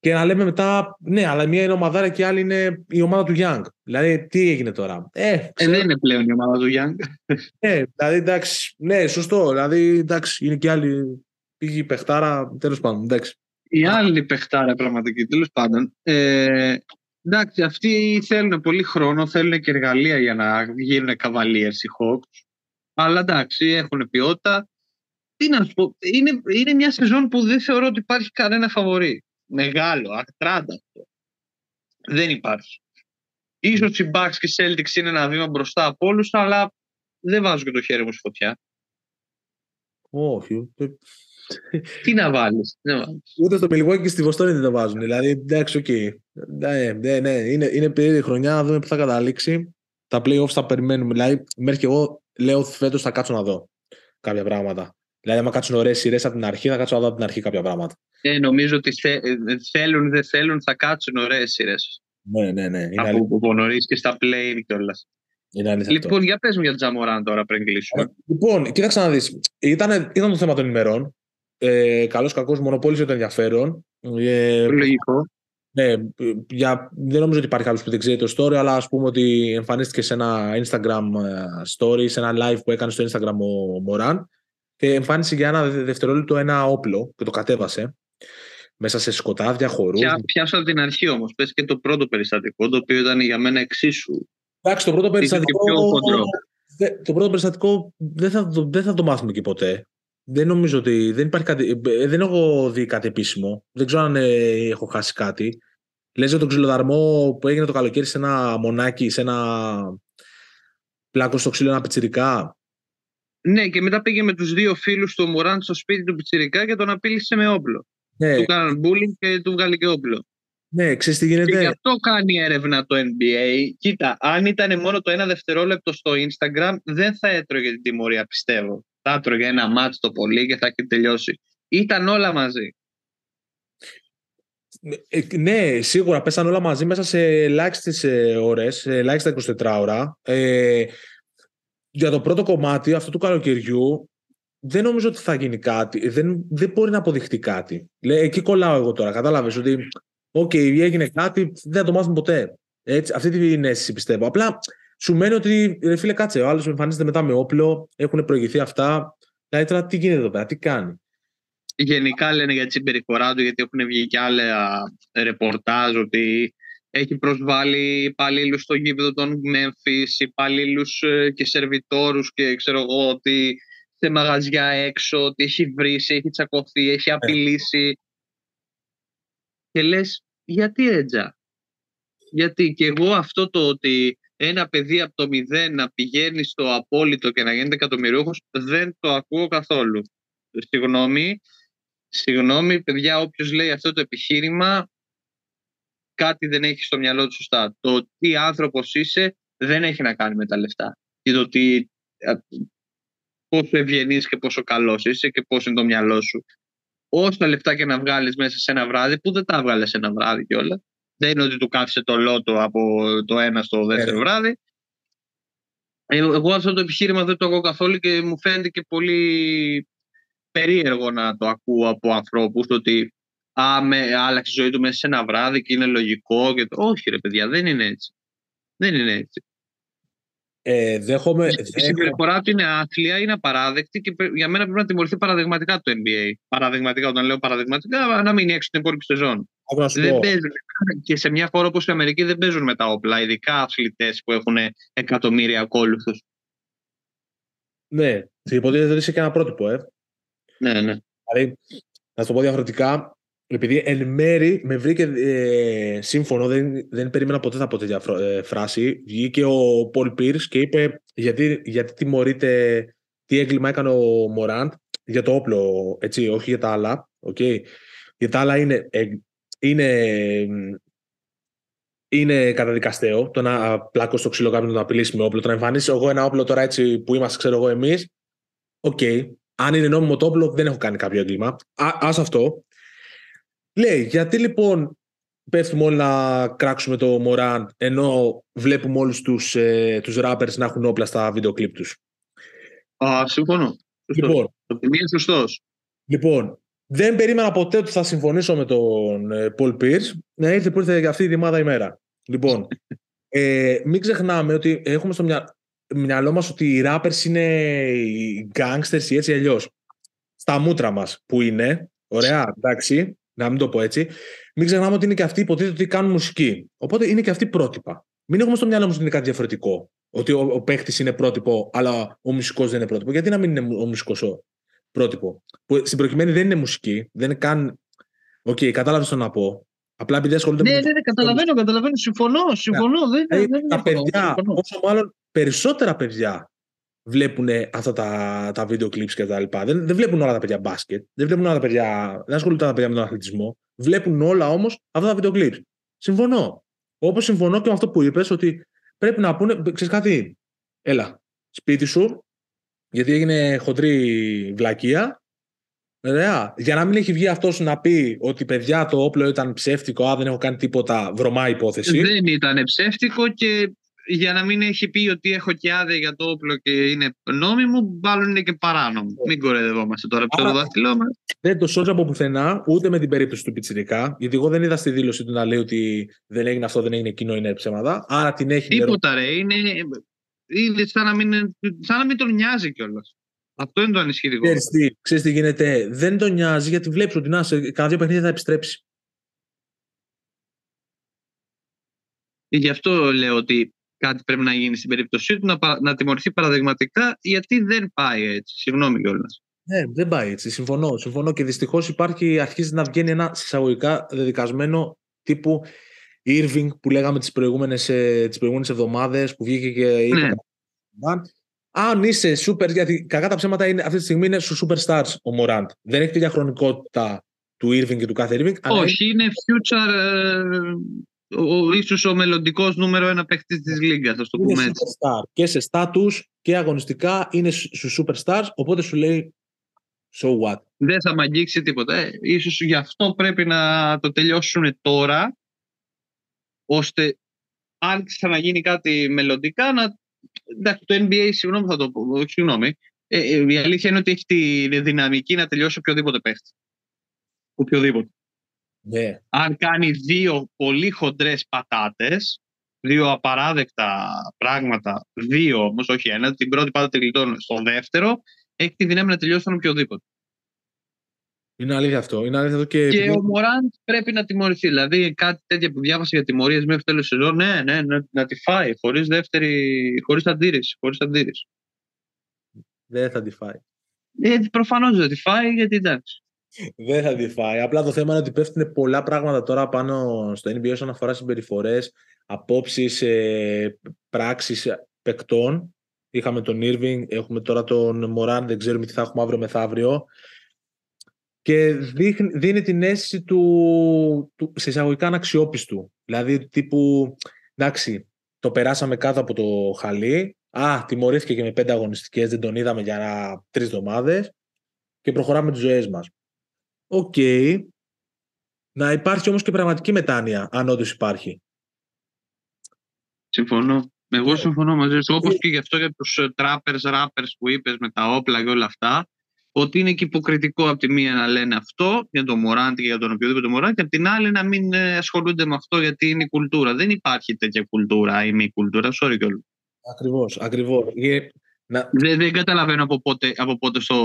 Και να λέμε μετά, ναι, αλλά μία είναι ομαδάρα και η άλλη είναι η ομάδα του Young. Δηλαδή, τι έγινε τώρα. Ε, ε δεν είναι πλέον η ομάδα του Young. <laughs> Ναι, δηλαδή, εντάξει, ναι, σωστό. Δηλαδή, εντάξει, είναι και άλλη. Πήγε η παιχτάρα, τέλος πάντων. Εντάξει. Η άλλη παιχτάρα πραγματική, τέλος πάντων. Ε, Εντάξει, αυτοί θέλουν πολύ χρόνο, θέλουν και εργαλεία για να γίνουν καβαλίες οι Hawks. Αλλά εντάξει, έχουν ποιότητα. Τι να σου πω, είναι, είναι μια σεζόν που δεν θεωρώ ότι υπάρχει κανένα φαβορή. Μεγάλο, ακτράντα αυτό. Δεν υπάρχει. Ίσως οι Bucks και οι Celtics είναι ένα βήμα μπροστά από όλους, αλλά δεν βάζω και το χέρι μου στη φωτιά. Όχι. Τι να βάλεις. Ούτε στο Milwaukee και στη Βοστόνη δεν το βάζουν. Δηλαδή, εντάξει, OK. Okay. Ναι, ναι, ναι. Είναι, είναι περίεργη χρονιά να δούμε πού θα καταλήξει. Τα playoffs θα περιμένουμε. Δηλαδή, μέχρι και εγώ λέω φέτος θα κάτσω να δω κάποια πράγματα. Δηλαδή, άμα κάτσουν ωραίες σειρές από την αρχή, θα κάτσω να δω από την αρχή κάποια πράγματα. Ε, νομίζω ότι θε, θέλουν, δεν θέλουν, θα κάτσουν ωραίες σειρές. Ναι, ναι, ναι. Είναι από, από νωρί και στα play κιόλας. Λοιπόν, για πες μου για Τζαμοράν τώρα πριν κλείσουμε. Ε, λοιπόν, κοίταξε να δεις. Ήταν, ήταν το θέμα των ημερών. Ε, καλός κακός μονοπόλησε το ενδιαφέρον. Ε, Λογικό. Ναι, για, δεν νομίζω ότι υπάρχει άλλος που δεν ξέρει το story, αλλά ας πούμε ότι εμφανίστηκε σε ένα Instagram ε, story, σε ένα live που έκανε στο Instagram ο Μωράν και εμφάνισε για ένα δευτερόλεπτο ένα όπλο και το κατέβασε μέσα σε σκοτάδια, χορούς. Πιάσα από την αρχή όμως. Πες και το πρώτο περιστατικό, το οποίο ήταν για μένα εξίσου. Εντάξει, το πρώτο περιστατικό. Το πρώτο περιστατικό δεν θα, δεν θα το μάθουμε και ποτέ. Δεν νομίζω ότι. Δεν, υπάρχει κάτι, ε, δεν έχω δει κάτι επίσημο. Δεν ξέρω αν ε, έχω χάσει κάτι. Λες για τον ξυλοδαρμό που έγινε το καλοκαίρι σε ένα μονάκι, σε ένα πλάκο στο ξύλο, ένα πιτσιρικά. Ναι, και μετά πήγε με τους δύο φίλους του Μωράν στο σπίτι του πιτσιρικά και τον απείλησε με όπλο. Ναι. Του κάναν bullying και του βγάλει και όπλο. Ναι, ξέρεις τι γίνεται. Και γι' αυτό κάνει έρευνα το NBA. Κοίτα, αν ήταν μόνο το ένα δευτερόλεπτο στο Instagram, δεν θα έτρωγε την τιμωρία, πιστεύω. Θα έτρωγε ένα μάτς το πολύ και θα έχει τελειώσει. Ήταν όλα μαζί. Ε, ναι, σίγουρα πέσαν όλα μαζί μέσα σε ελάχιστες ώρες, σε ελάχιστα 24 ώρα. Ε, για το πρώτο κομμάτι αυτού του καλοκαιριού δεν νομίζω ότι θα γίνει κάτι. Δεν, δεν μπορεί να αποδειχτεί κάτι. Λέει, εκεί κολλάω εγώ τώρα. Κατάλαβες ότι, OK, έγινε κάτι, δεν θα το μάθουμε ποτέ. Έτσι, αυτή την αίσθηση πιστεύω. Απλά σου μένει ότι, ρε φίλε, κάτσε. Ο άλλος εμφανίζεται μετά με όπλο, έχουν προηγηθεί αυτά. Δηλαδή τώρα τι γίνεται εδώ πέρα, τι κάνει; Γενικά λένε για τη συμπεριφορά του, γιατί έχουν βγει και άλλα ρεπορτάζ ότι έχει προσβάλει υπαλλήλους στο γήπεδο των Memphis, υπαλλήλους ε, και σερβιτόρους και ξέρω εγώ ότι σε μαγαζιά έξω, ότι έχει βρήσει, έχει τσακωθεί, έχει ναι. απειλήσει. Και λες, γιατί έτζα; Γιατί και εγώ αυτό το ότι ένα παιδί από το μηδέν να πηγαίνει στο απόλυτο και να γίνεται εκατομμυριούχος δεν το ακούω καθόλου. Συγγνώμη, συγγνώμη παιδιά όποιος λέει αυτό το επιχείρημα κάτι δεν έχει στο μυαλό του σωστά. Το τι άνθρωπος είσαι δεν έχει να κάνει με τα λεφτά. Και το τι, πόσο ευγενής και πόσο καλός είσαι και πώς είναι το μυαλό σου. Όσα λεφτά και να βγάλεις μέσα σε ένα βράδυ, που δεν τα έβγαλε ένα βράδυ κιόλας. Δεν είναι ότι του κάθισε το λότο από το ένα στο δεύτερο yeah. βράδυ. Ε, εγώ αυτό το επιχείρημα δεν το έχω καθόλου και μου φαίνεται και πολύ περίεργο να το ακούω από ανθρώπους ότι α, με, άλλαξε η ζωή του μέσα σε ένα βράδυ και είναι λογικό. Και το... Όχι ρε παιδιά, δεν είναι έτσι. Δεν είναι έτσι. Ε, δέχομαι, η συμπεριφορά του είναι άθλια, είναι απαράδεκτη και για μένα πρέπει να τιμωρηθεί παραδειγματικά το NBA. Παραδειγματικά, όταν λέω παραδειγματικά, να μείνει έξω την υπόλοιπη σεζόν. Δεν παίζουν. Και σε μια χώρα όπως η Αμερική δεν παίζουν με τα όπλα, ειδικά αθλητές που έχουν εκατομμύρια ακόλουθους. Ναι, υποτίθεται ότι είσαι και ένα πρότυπο, ε. Ναι, ναι. Δηλαδή, να σου το πω διαφορετικά, επειδή εν μέρη με βρήκε ε, σύμφωνο, δεν, δεν περίμενα ποτέ θα πω τέτοια ε, φράση. Βγήκε ο Πολ Πίρς και είπε γιατί, γιατί τιμωρείται, τι έγκλημα έκανε ο Μωράντ για το όπλο, έτσι, όχι για τα άλλα. Okay. Για τα άλλα είναι, ε, είναι, είναι καταδικαστέο το να πλακώσω στο ξύλο κάποιον να απειλήσει με όπλο. Το να εμφανίσει εγώ ένα όπλο τώρα έτσι που είμαστε, ξέρω εγώ, εμείς. OK. Okay. Αν είναι νόμιμο το όπλο, δεν έχω κάνει κάποιο έγκλημα. Α αυτό. Λέει, γιατί λοιπόν πέφτουμε όλοι να κράξουμε το Μοράντ ενώ βλέπουμε όλους τους, ε, τους rappers να έχουν όπλα στα βίντεο κλιπ τους; Α, συμφωνώ. Λοιπόν, το είναι σωστός. Λοιπόν, δεν περίμενα ποτέ ότι θα συμφωνήσω με τον ε, Paul Pierce να ήρθε που ήρθε για αυτή τη μάδα ημέρα. Λοιπόν, ε, μην ξεχνάμε ότι έχουμε στο μυα... μυαλό μας ότι οι rappers είναι οι gangsters ή έτσι αλλιώς. Στα μούτρα μας που είναι, ωραία, εντάξει, να μην το πω έτσι, μην ξεχνάμε ότι είναι και αυτοί υποτίθεται ότι κάνουν μουσική. Οπότε είναι και αυτοί πρότυπα. Μην έχουμε στο μυαλό μας ότι είναι κάτι διαφορετικό. Ότι ο, ο παίχτης είναι πρότυπο, αλλά ο μουσικός δεν είναι πρότυπο. Γιατί να μην είναι ο μουσικός πρότυπο. Που στην προκειμένη δεν είναι μουσική, δεν είναι καν. OK, okay, κατάλαβες τι να πω. Απλά επειδή ασχολούνται ναι, με. Ναι, ναι, καταλαβαίνω, καταλαβαίνω. Συμφωνώ, συμφωνώ. Yeah. Δεν, δεν, τα παιδιά, όσο μάλλον περισσότερα παιδιά βλέπουν αυτά τα, τα βίντεο clips και τα λοιπά. Δεν, δεν βλέπουν όλα τα παιδιά μπάσκετ, δεν βλέπουν όλα τα παιδιά, δεν ασχολούνται τα παιδιά με τον αθλητισμό. Βλέπουν όλα όμως αυτά τα βίντεο clips. Συμφωνώ. Όπως συμφωνώ και με αυτό που είπες, ότι πρέπει να πούνε, ξέρεις κάτι, έλα, σπίτι σου, γιατί έγινε χοντρή βλακεία. Ωραία. Για να μην έχει βγει αυτός να πει ότι παιδιά το όπλο ήταν ψεύτικο, α, δεν έχω κάνει τίποτα, βρωμά υπόθεση. Δεν ήταν ψεύτικο και για να μην έχει πει ότι έχω και άδεια για το όπλο και είναι νόμιμο, μάλλον είναι και παράνομο. Yeah. Μην κορεδευόμαστε τώρα από το δάχτυλό μας. Δεν το σώζω από πουθενά, ούτε με την περίπτωση του Πιτσυρικά, γιατί εγώ δεν είδα στη δήλωση του να λέει ότι δεν έγινε αυτό, δεν έγινε εκείνο, είναι ψέματα. Άρα την έχει. Τίποτα, ρε. Είναι, είναι σαν, να μην, σαν να μην τον νοιάζει κιόλας. Αυτό είναι το ανησυχητικό. Ξέρεις τι, ξέρεις τι γίνεται. Δεν τον νοιάζει γιατί βλέπεις ότι να σε κανένα δύο παιχνίδια θα επιστρέψει. Γι' αυτό λέω ότι κάτι πρέπει να γίνει στην περίπτωσή του, να, να τιμωρηθεί παραδειγματικά, γιατί δεν πάει έτσι. Συγγνώμη κιόλας. Ναι, δεν πάει έτσι. Συμφωνώ. Συμφωνώ και δυστυχώς υπάρχει, αρχίζει να βγαίνει ένα συσσαγωγικά δεδικασμένο τύπου Irving που λέγαμε τις προηγούμενες ε, τις προηγούμενες εβδομάδες που βγήκε και είπε. Ναι. Αν είσαι super, γιατί κακά τα ψέματα είναι, αυτή τη στιγμή είναι στους superstars ο Μωράντ. Δεν έχει τη διαχρονικότητα του Irving και του κάθε Irving. Όχι, είναι future, ε, ο, ίσως ο μελλοντικός νούμερο ένα παίχτη της Λίγκας, θα το πούμε έτσι. Superstar. Και σε στάτους και αγωνιστικά είναι στους superstars, οπότε σου λέει so what; Δεν θα με αγγίξει τίποτα. Ε, ίσως γι' αυτό πρέπει να το τελειώσουν τώρα, ώστε αν ξαναγίνει κάτι μελλοντικά, να... Εντάξει, το NBA, συγγνώμη θα το πω, συγγνώμη, ε, ε, η αλήθεια είναι ότι έχει τη δυναμική να τελειώσει οποιοδήποτε παίχτη. Οποιοδήποτε. Ναι. Αν κάνει δύο πολύ χοντρές πατάτες, δύο απαράδεκτα πράγματα, δύο όμως, όχι ένα, την πρώτη πάντα τη στο δεύτερο, έχει τη δύναμη να τελειώσει τον οποιοδήποτε. Είναι αλήθεια αυτό. Είναι αλήθεια αυτό και και ο Μωράντ πρέπει να τιμωρηθεί. Δηλαδή κάτι τέτοια που διάβασε για τιμωρίες μέχρι τέλο σεζόν, ναι, ναι, να, να τη φάει χωρίς δεύτερη, χωρίς αντίρρηση. Χωρίς αντίρρηση. Δεν θα τη φάει. Ε, Προφανώς δεν τη φάει, γιατί εντάξει. Δεν θα τη φάει. Απλά το θέμα είναι ότι πέφτουν πολλά πράγματα τώρα πάνω στο NBA όσον αφορά συμπεριφορές, απόψεις, ε, πράξεις παικτών. Είχαμε τον Irving, έχουμε τώρα τον Μωράν, δεν ξέρουμε τι θα έχουμε αύριο μεθαύριο. Και δείχνει, δίνει την αίσθηση του, του σε εισαγωγικά αναξιόπιστου. Δηλαδή, τύπου, εντάξει, το περάσαμε κάτω από το χαλί. Α, τιμωρήθηκε και με πέντε αγωνιστικές, δεν τον είδαμε για τρεις εβδομάδες και προχωράμε τις ζωές μας. Οκ. Να υπάρχει όμως και πραγματική μετάνοια, αν όντως υπάρχει. Συμφωνώ. Εγώ ναι. συμφωνώ μαζί σου. Όπως και γι' αυτό για τους ε, trappers, rappers που είπες με τα όπλα και όλα αυτά, ότι είναι και υποκριτικό από τη μία να λένε αυτό για τον Μωράντη και για τον οποιοδήποτε Μωράντη, και από την άλλη να μην ε, ασχολούνται με αυτό γιατί είναι η κουλτούρα. Δεν υπάρχει τέτοια κουλτούρα ή μη κουλτούρα. Sorry κιόλας. Ακριβώς, ακριβώς. Να... Δεν, δεν καταλαβαίνω από πότε, από πότε στο,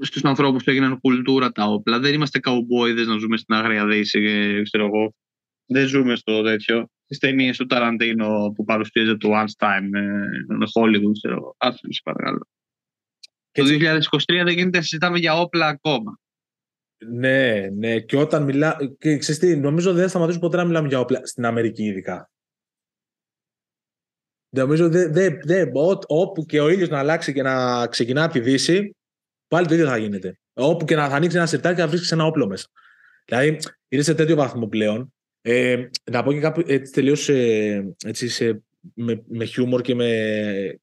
στους ανθρώπους που έγιναν κουλτούρα τα όπλα. Δεν είμαστε καουμπόιδες να ζούμε στην Αγρία Δύση, ξέρω εγώ. Δεν ζούμε στο τέτοιο. Στις ταινίες του Ταραντίνο που παρουσίαζε το One Time με Hollywood, ξέρω εγώ. Άσε παρακαλώ. Το 2023 δεν γίνεται να συζητάμε για όπλα ακόμα. Ναι, ναι. Και όταν μιλά. Και ξέρεις τι, νομίζω δεν θα σταματήσουμε ποτέ να μιλάμε για όπλα στην Αμερική, ειδικά. Νομίζω δε, δε, δε, όπου και ο ήλιο να αλλάξει και να ξεκινά από τη Δύση, πάλι το ίδιο θα γίνεται. Όπου και να θα ανοίξει ένα σερτάκι θα βρίσκεις ένα όπλο μέσα. Δηλαδή, είναι σε τέτοιο βαθμό πλέον. Ε, να πω και κάπου έτσι τελείω έτσι, σε, με, με χιούμορ και με,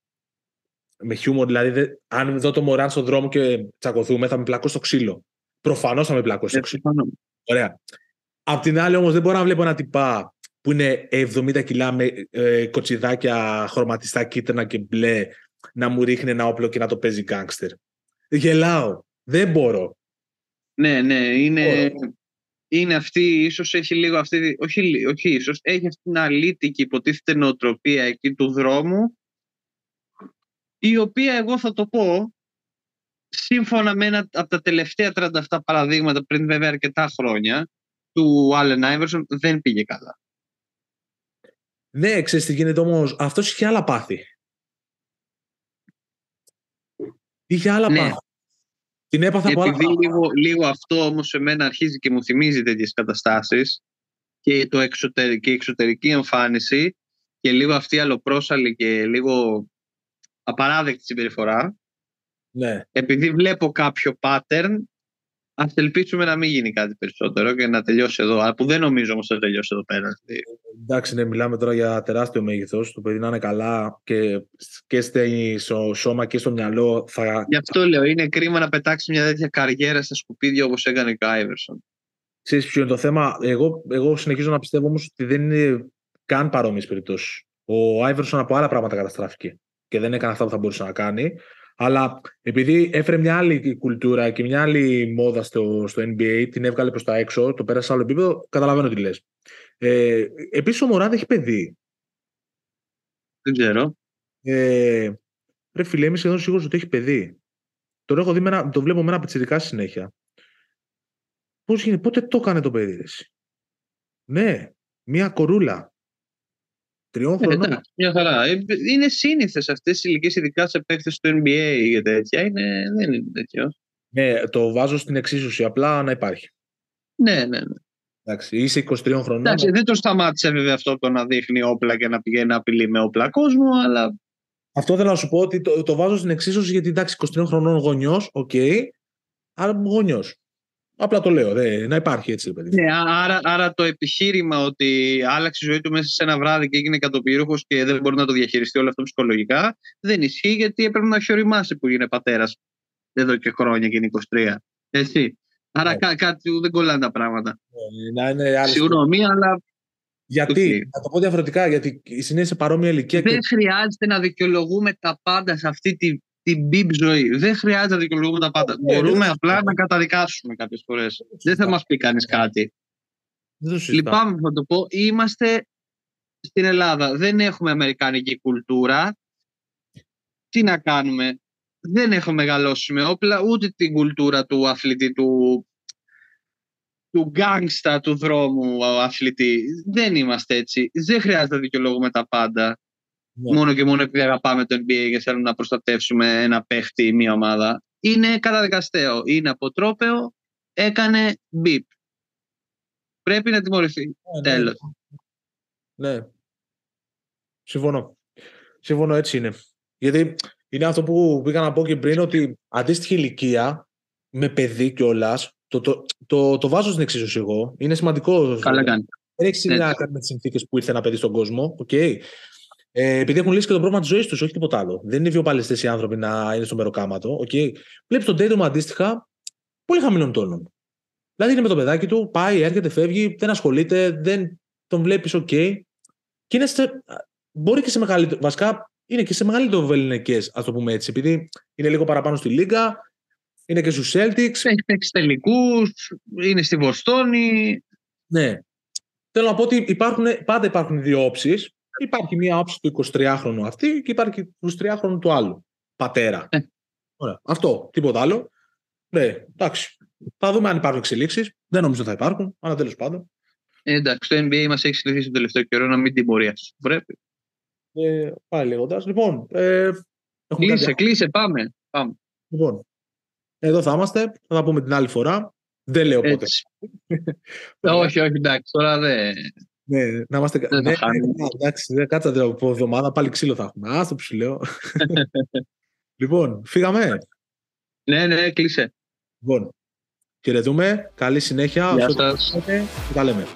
με χιούμορ. Δηλαδή, δε, αν δω το Μωράν στον δρόμο και τσακωθούμε, θα με πλακώ στο ξύλο. Προφανώς θα με πλακώ στο ε, ξύλο. Ωραία. Απ' την άλλη, όμως, δεν μπορώ να βλέπω ένα τυπά που είναι 70 κιλά με ε, κοτσιδάκια χρωματιστά κίτρινα και μπλε να μου ρίχνει ένα όπλο και να το παίζει γκάγκστερ. Γελάω. Δεν μπορώ. Ναι, ναι, είναι, είναι αυτή, ίσως έχει λίγο αυτή, όχι, όχι ίσως, έχει αυτή την αλήτικη υποτίθεται νοοτροπία εκεί του δρόμου, η οποία εγώ θα το πω, σύμφωνα με ένα από τα τελευταία 37 παραδείγματα πριν βέβαια αρκετά χρόνια, του Allen Iverson δεν πήγε καλά. Ναι, ξέρεις τι γίνεται όμως, αυτός είχε άλλα πάθη. Είχε άλλα ναι. πάθη. Την έπαθα Επειδή πολλά... λίγο, λίγο αυτό όμως σε μένα αρχίζει και μου θυμίζει τέτοιες καταστάσεις και, το εξωτερική, η εξωτερική εμφάνιση και λίγο αυτή η αλλοπρόσαλη και λίγο απαράδεκτη συμπεριφορά. Ναι. Επειδή βλέπω κάποιο pattern, Α ελπίσουμε να μην γίνει κάτι περισσότερο και να τελειώσει εδώ. Αλλά που δεν νομίζω όμως θα τελειώσει εδώ πέρα. Εντάξει, ναι, μιλάμε τώρα για τεράστιο μέγεθος. Το παιδί να είναι καλά και, και στο σώμα και στο μυαλό. Θα... Γι' αυτό λέω, είναι κρίμα να πετάξει μια τέτοια καριέρα στα σκουπίδια όπως έκανε ο Άιβερσον. Ξέρεις ποιο είναι το θέμα; Εγώ, εγώ συνεχίζω να πιστεύω όμως ότι δεν είναι καν παρόμοιες περιπτώσεις. Ο Άιβερσον από άλλα πράγματα καταστράφηκε και δεν έκανε αυτά που θα μπορούσε να κάνει. Αλλά επειδή έφερε μια άλλη κουλτούρα και μια άλλη μόδα στο, στο NBA, την έβγαλε προς τα έξω, το πέρασε σε άλλο επίπεδο, καταλαβαίνω τι λες. Ε, Επίσης ο Μωράδ έχει παιδί. Δεν ξέρω. Ε, ρε φίλε, είμαι σχεδόν σίγουρος ότι έχει παιδί. Το, έχω δει με ένα, το βλέπω με ένα πιτσιρικά συνέχεια. Πώς γίνεται, πότε το έκανε το παιδί, εσύ; Ναι, μια κορούλα. Τριών ε, χρονών. μια χαρά. Ε, είναι σύνηθες αυτές οι ηλικίες, ειδικά σε παίχτε του NBA και τέτοια. Είναι, δεν είναι τέτοιος. Ναι, το βάζω στην εξίσωση. Απλά να υπάρχει. Ναι, ναι, ναι. Εντάξει, είσαι 23 χρονών. Εντάξει, δεν το σταμάτησε βέβαια αυτό το να δείχνει όπλα και να πηγαίνει να απειλεί με όπλα κόσμο, αλλά. Αυτό θέλω να σου πω ότι το, το βάζω στην εξίσωση γιατί εντάξει, 23 χρονών γονιός, OK, okay, αλλά γονιός. Απλά το λέω, δε, να υπάρχει έτσι, παιδί. Ναι, άρα, άρα το επιχείρημα ότι άλλαξε η ζωή του μέσα σε ένα βράδυ και έγινε εκατομμυριούχος και δεν μπορεί να το διαχειριστεί όλο αυτό ψυχολογικά, δεν ισχύει γιατί έπρεπε να έχει οριμάσει που είναι πατέρας εδώ και χρόνια και είναι 23. Έτσι. Άρα ναι. κάτι δεν κολλάνε τα πράγματα. Ναι, είναι Συγγνώμη, αλλά. Γιατί, να το πω διαφορετικά, γιατί είναι σε παρόμοια ηλικία. Δεν και... χρειάζεται να δικαιολογούμε τα πάντα σε αυτή τη, την μπιμπ ζωή. Δεν χρειάζεται να δικαιολογούμε τα πάντα. Ναι, Μπορούμε απλά να καταδικάσουμε κάποιες φορές. Δεν θα μας πει κανείς κάτι. Λυπάμαι να το πω. Είμαστε στην Ελλάδα. Δεν έχουμε αμερικανική κουλτούρα. Τι να κάνουμε; Δεν έχω μεγαλώσει με όπλα, ούτε την κουλτούρα του αθλητή, του, του γκάγκστα του δρόμου αθλητή. Δεν είμαστε έτσι. Δεν χρειάζεται να δικαιολογούμε τα πάντα. Ναι. Μόνο και μόνο επειδή αγαπάμε το NBA και θέλουμε να προστατεύσουμε ένα παίχτη ή μία ομάδα. Είναι καταδικαστέο. Είναι αποτρόπαιο. Έκανε μπιπ. Πρέπει να τιμωρηθεί. Ναι, ναι. Τέλος. Ναι. Συμφωνώ. Συμφωνώ, έτσι είναι. Γιατί είναι αυτό που πήγα να πω και πριν, ότι αντίστοιχη ηλικία με παιδί κιόλας, το, το, το, το, βάζω στην εξίσωση εγώ. Είναι σημαντικό. Καλά κάνει. Δεν έχει να κάνει με τις συνθήκες που ήρθε ένα παιδί στον κόσμο. Okay. Ε, επειδή έχουν λύσει και το πρόβλημα της ζωής τους, όχι τίποτα άλλο. Δεν είναι βιοπαλαιστέ οι άνθρωποι να είναι στο μεροκάματο. Okay. Βλέπεις τον Tatum αντίστοιχα πολύ χαμηλών τόνων. Δηλαδή είναι με το παιδάκι του, πάει, έρχεται, φεύγει, δεν ασχολείται, δεν τον βλέπεις, OK. Και είναι σε, μπορεί και σε μεγαλύτερο. Βασικά είναι και σε μεγαλύτερο βεληνικέ, ας το πούμε έτσι, επειδή είναι λίγο παραπάνω στη Λίγκα, είναι και στους Celtics. Έχει παίξει τελικούς, είναι στη Βοστόνη. Ναι. Θέλω να πω ότι υπάρχουν, πάντα υπάρχουν δύο όψεις. Υπάρχει μία όψη του 23χρονου αυτή και υπάρχει του 23χρονου του άλλου. Πατέρα. Ε. Ωραία. Αυτό. Τίποτα άλλο. Ναι, εντάξει. Θα δούμε αν υπάρχουν εξελίξεις. Δεν νομίζω ότι θα υπάρχουν, αλλά τέλος πάντων. Ε, εντάξει, το NBA μας έχει συνηθίσει τον τελευταίο καιρό να μην τιμωρεί. Πρέπει. Ε, πάλι λέγοντας. Λοιπόν. Ε, κλείσε, κάτι... κλείσε, πάμε. πάμε. Λοιπόν, εδώ θα είμαστε. Θα τα πούμε την άλλη φορά. Δεν λέω πότε. <laughs> όχι, όχι, εντάξει, τώρα δεν. Ναι, να είμαστε. Δεν ναι, ναι, εντάξει, δεν κάτσα την εβδομάδα, πάλι ξύλο θα έχουμε. Α το που σου λέω. λοιπόν, φύγαμε. Ναι, ναι, κλείσε. Λοιπόν, χαιρετούμε. Καλή συνέχεια. Γεια σας. Και τα λέμε.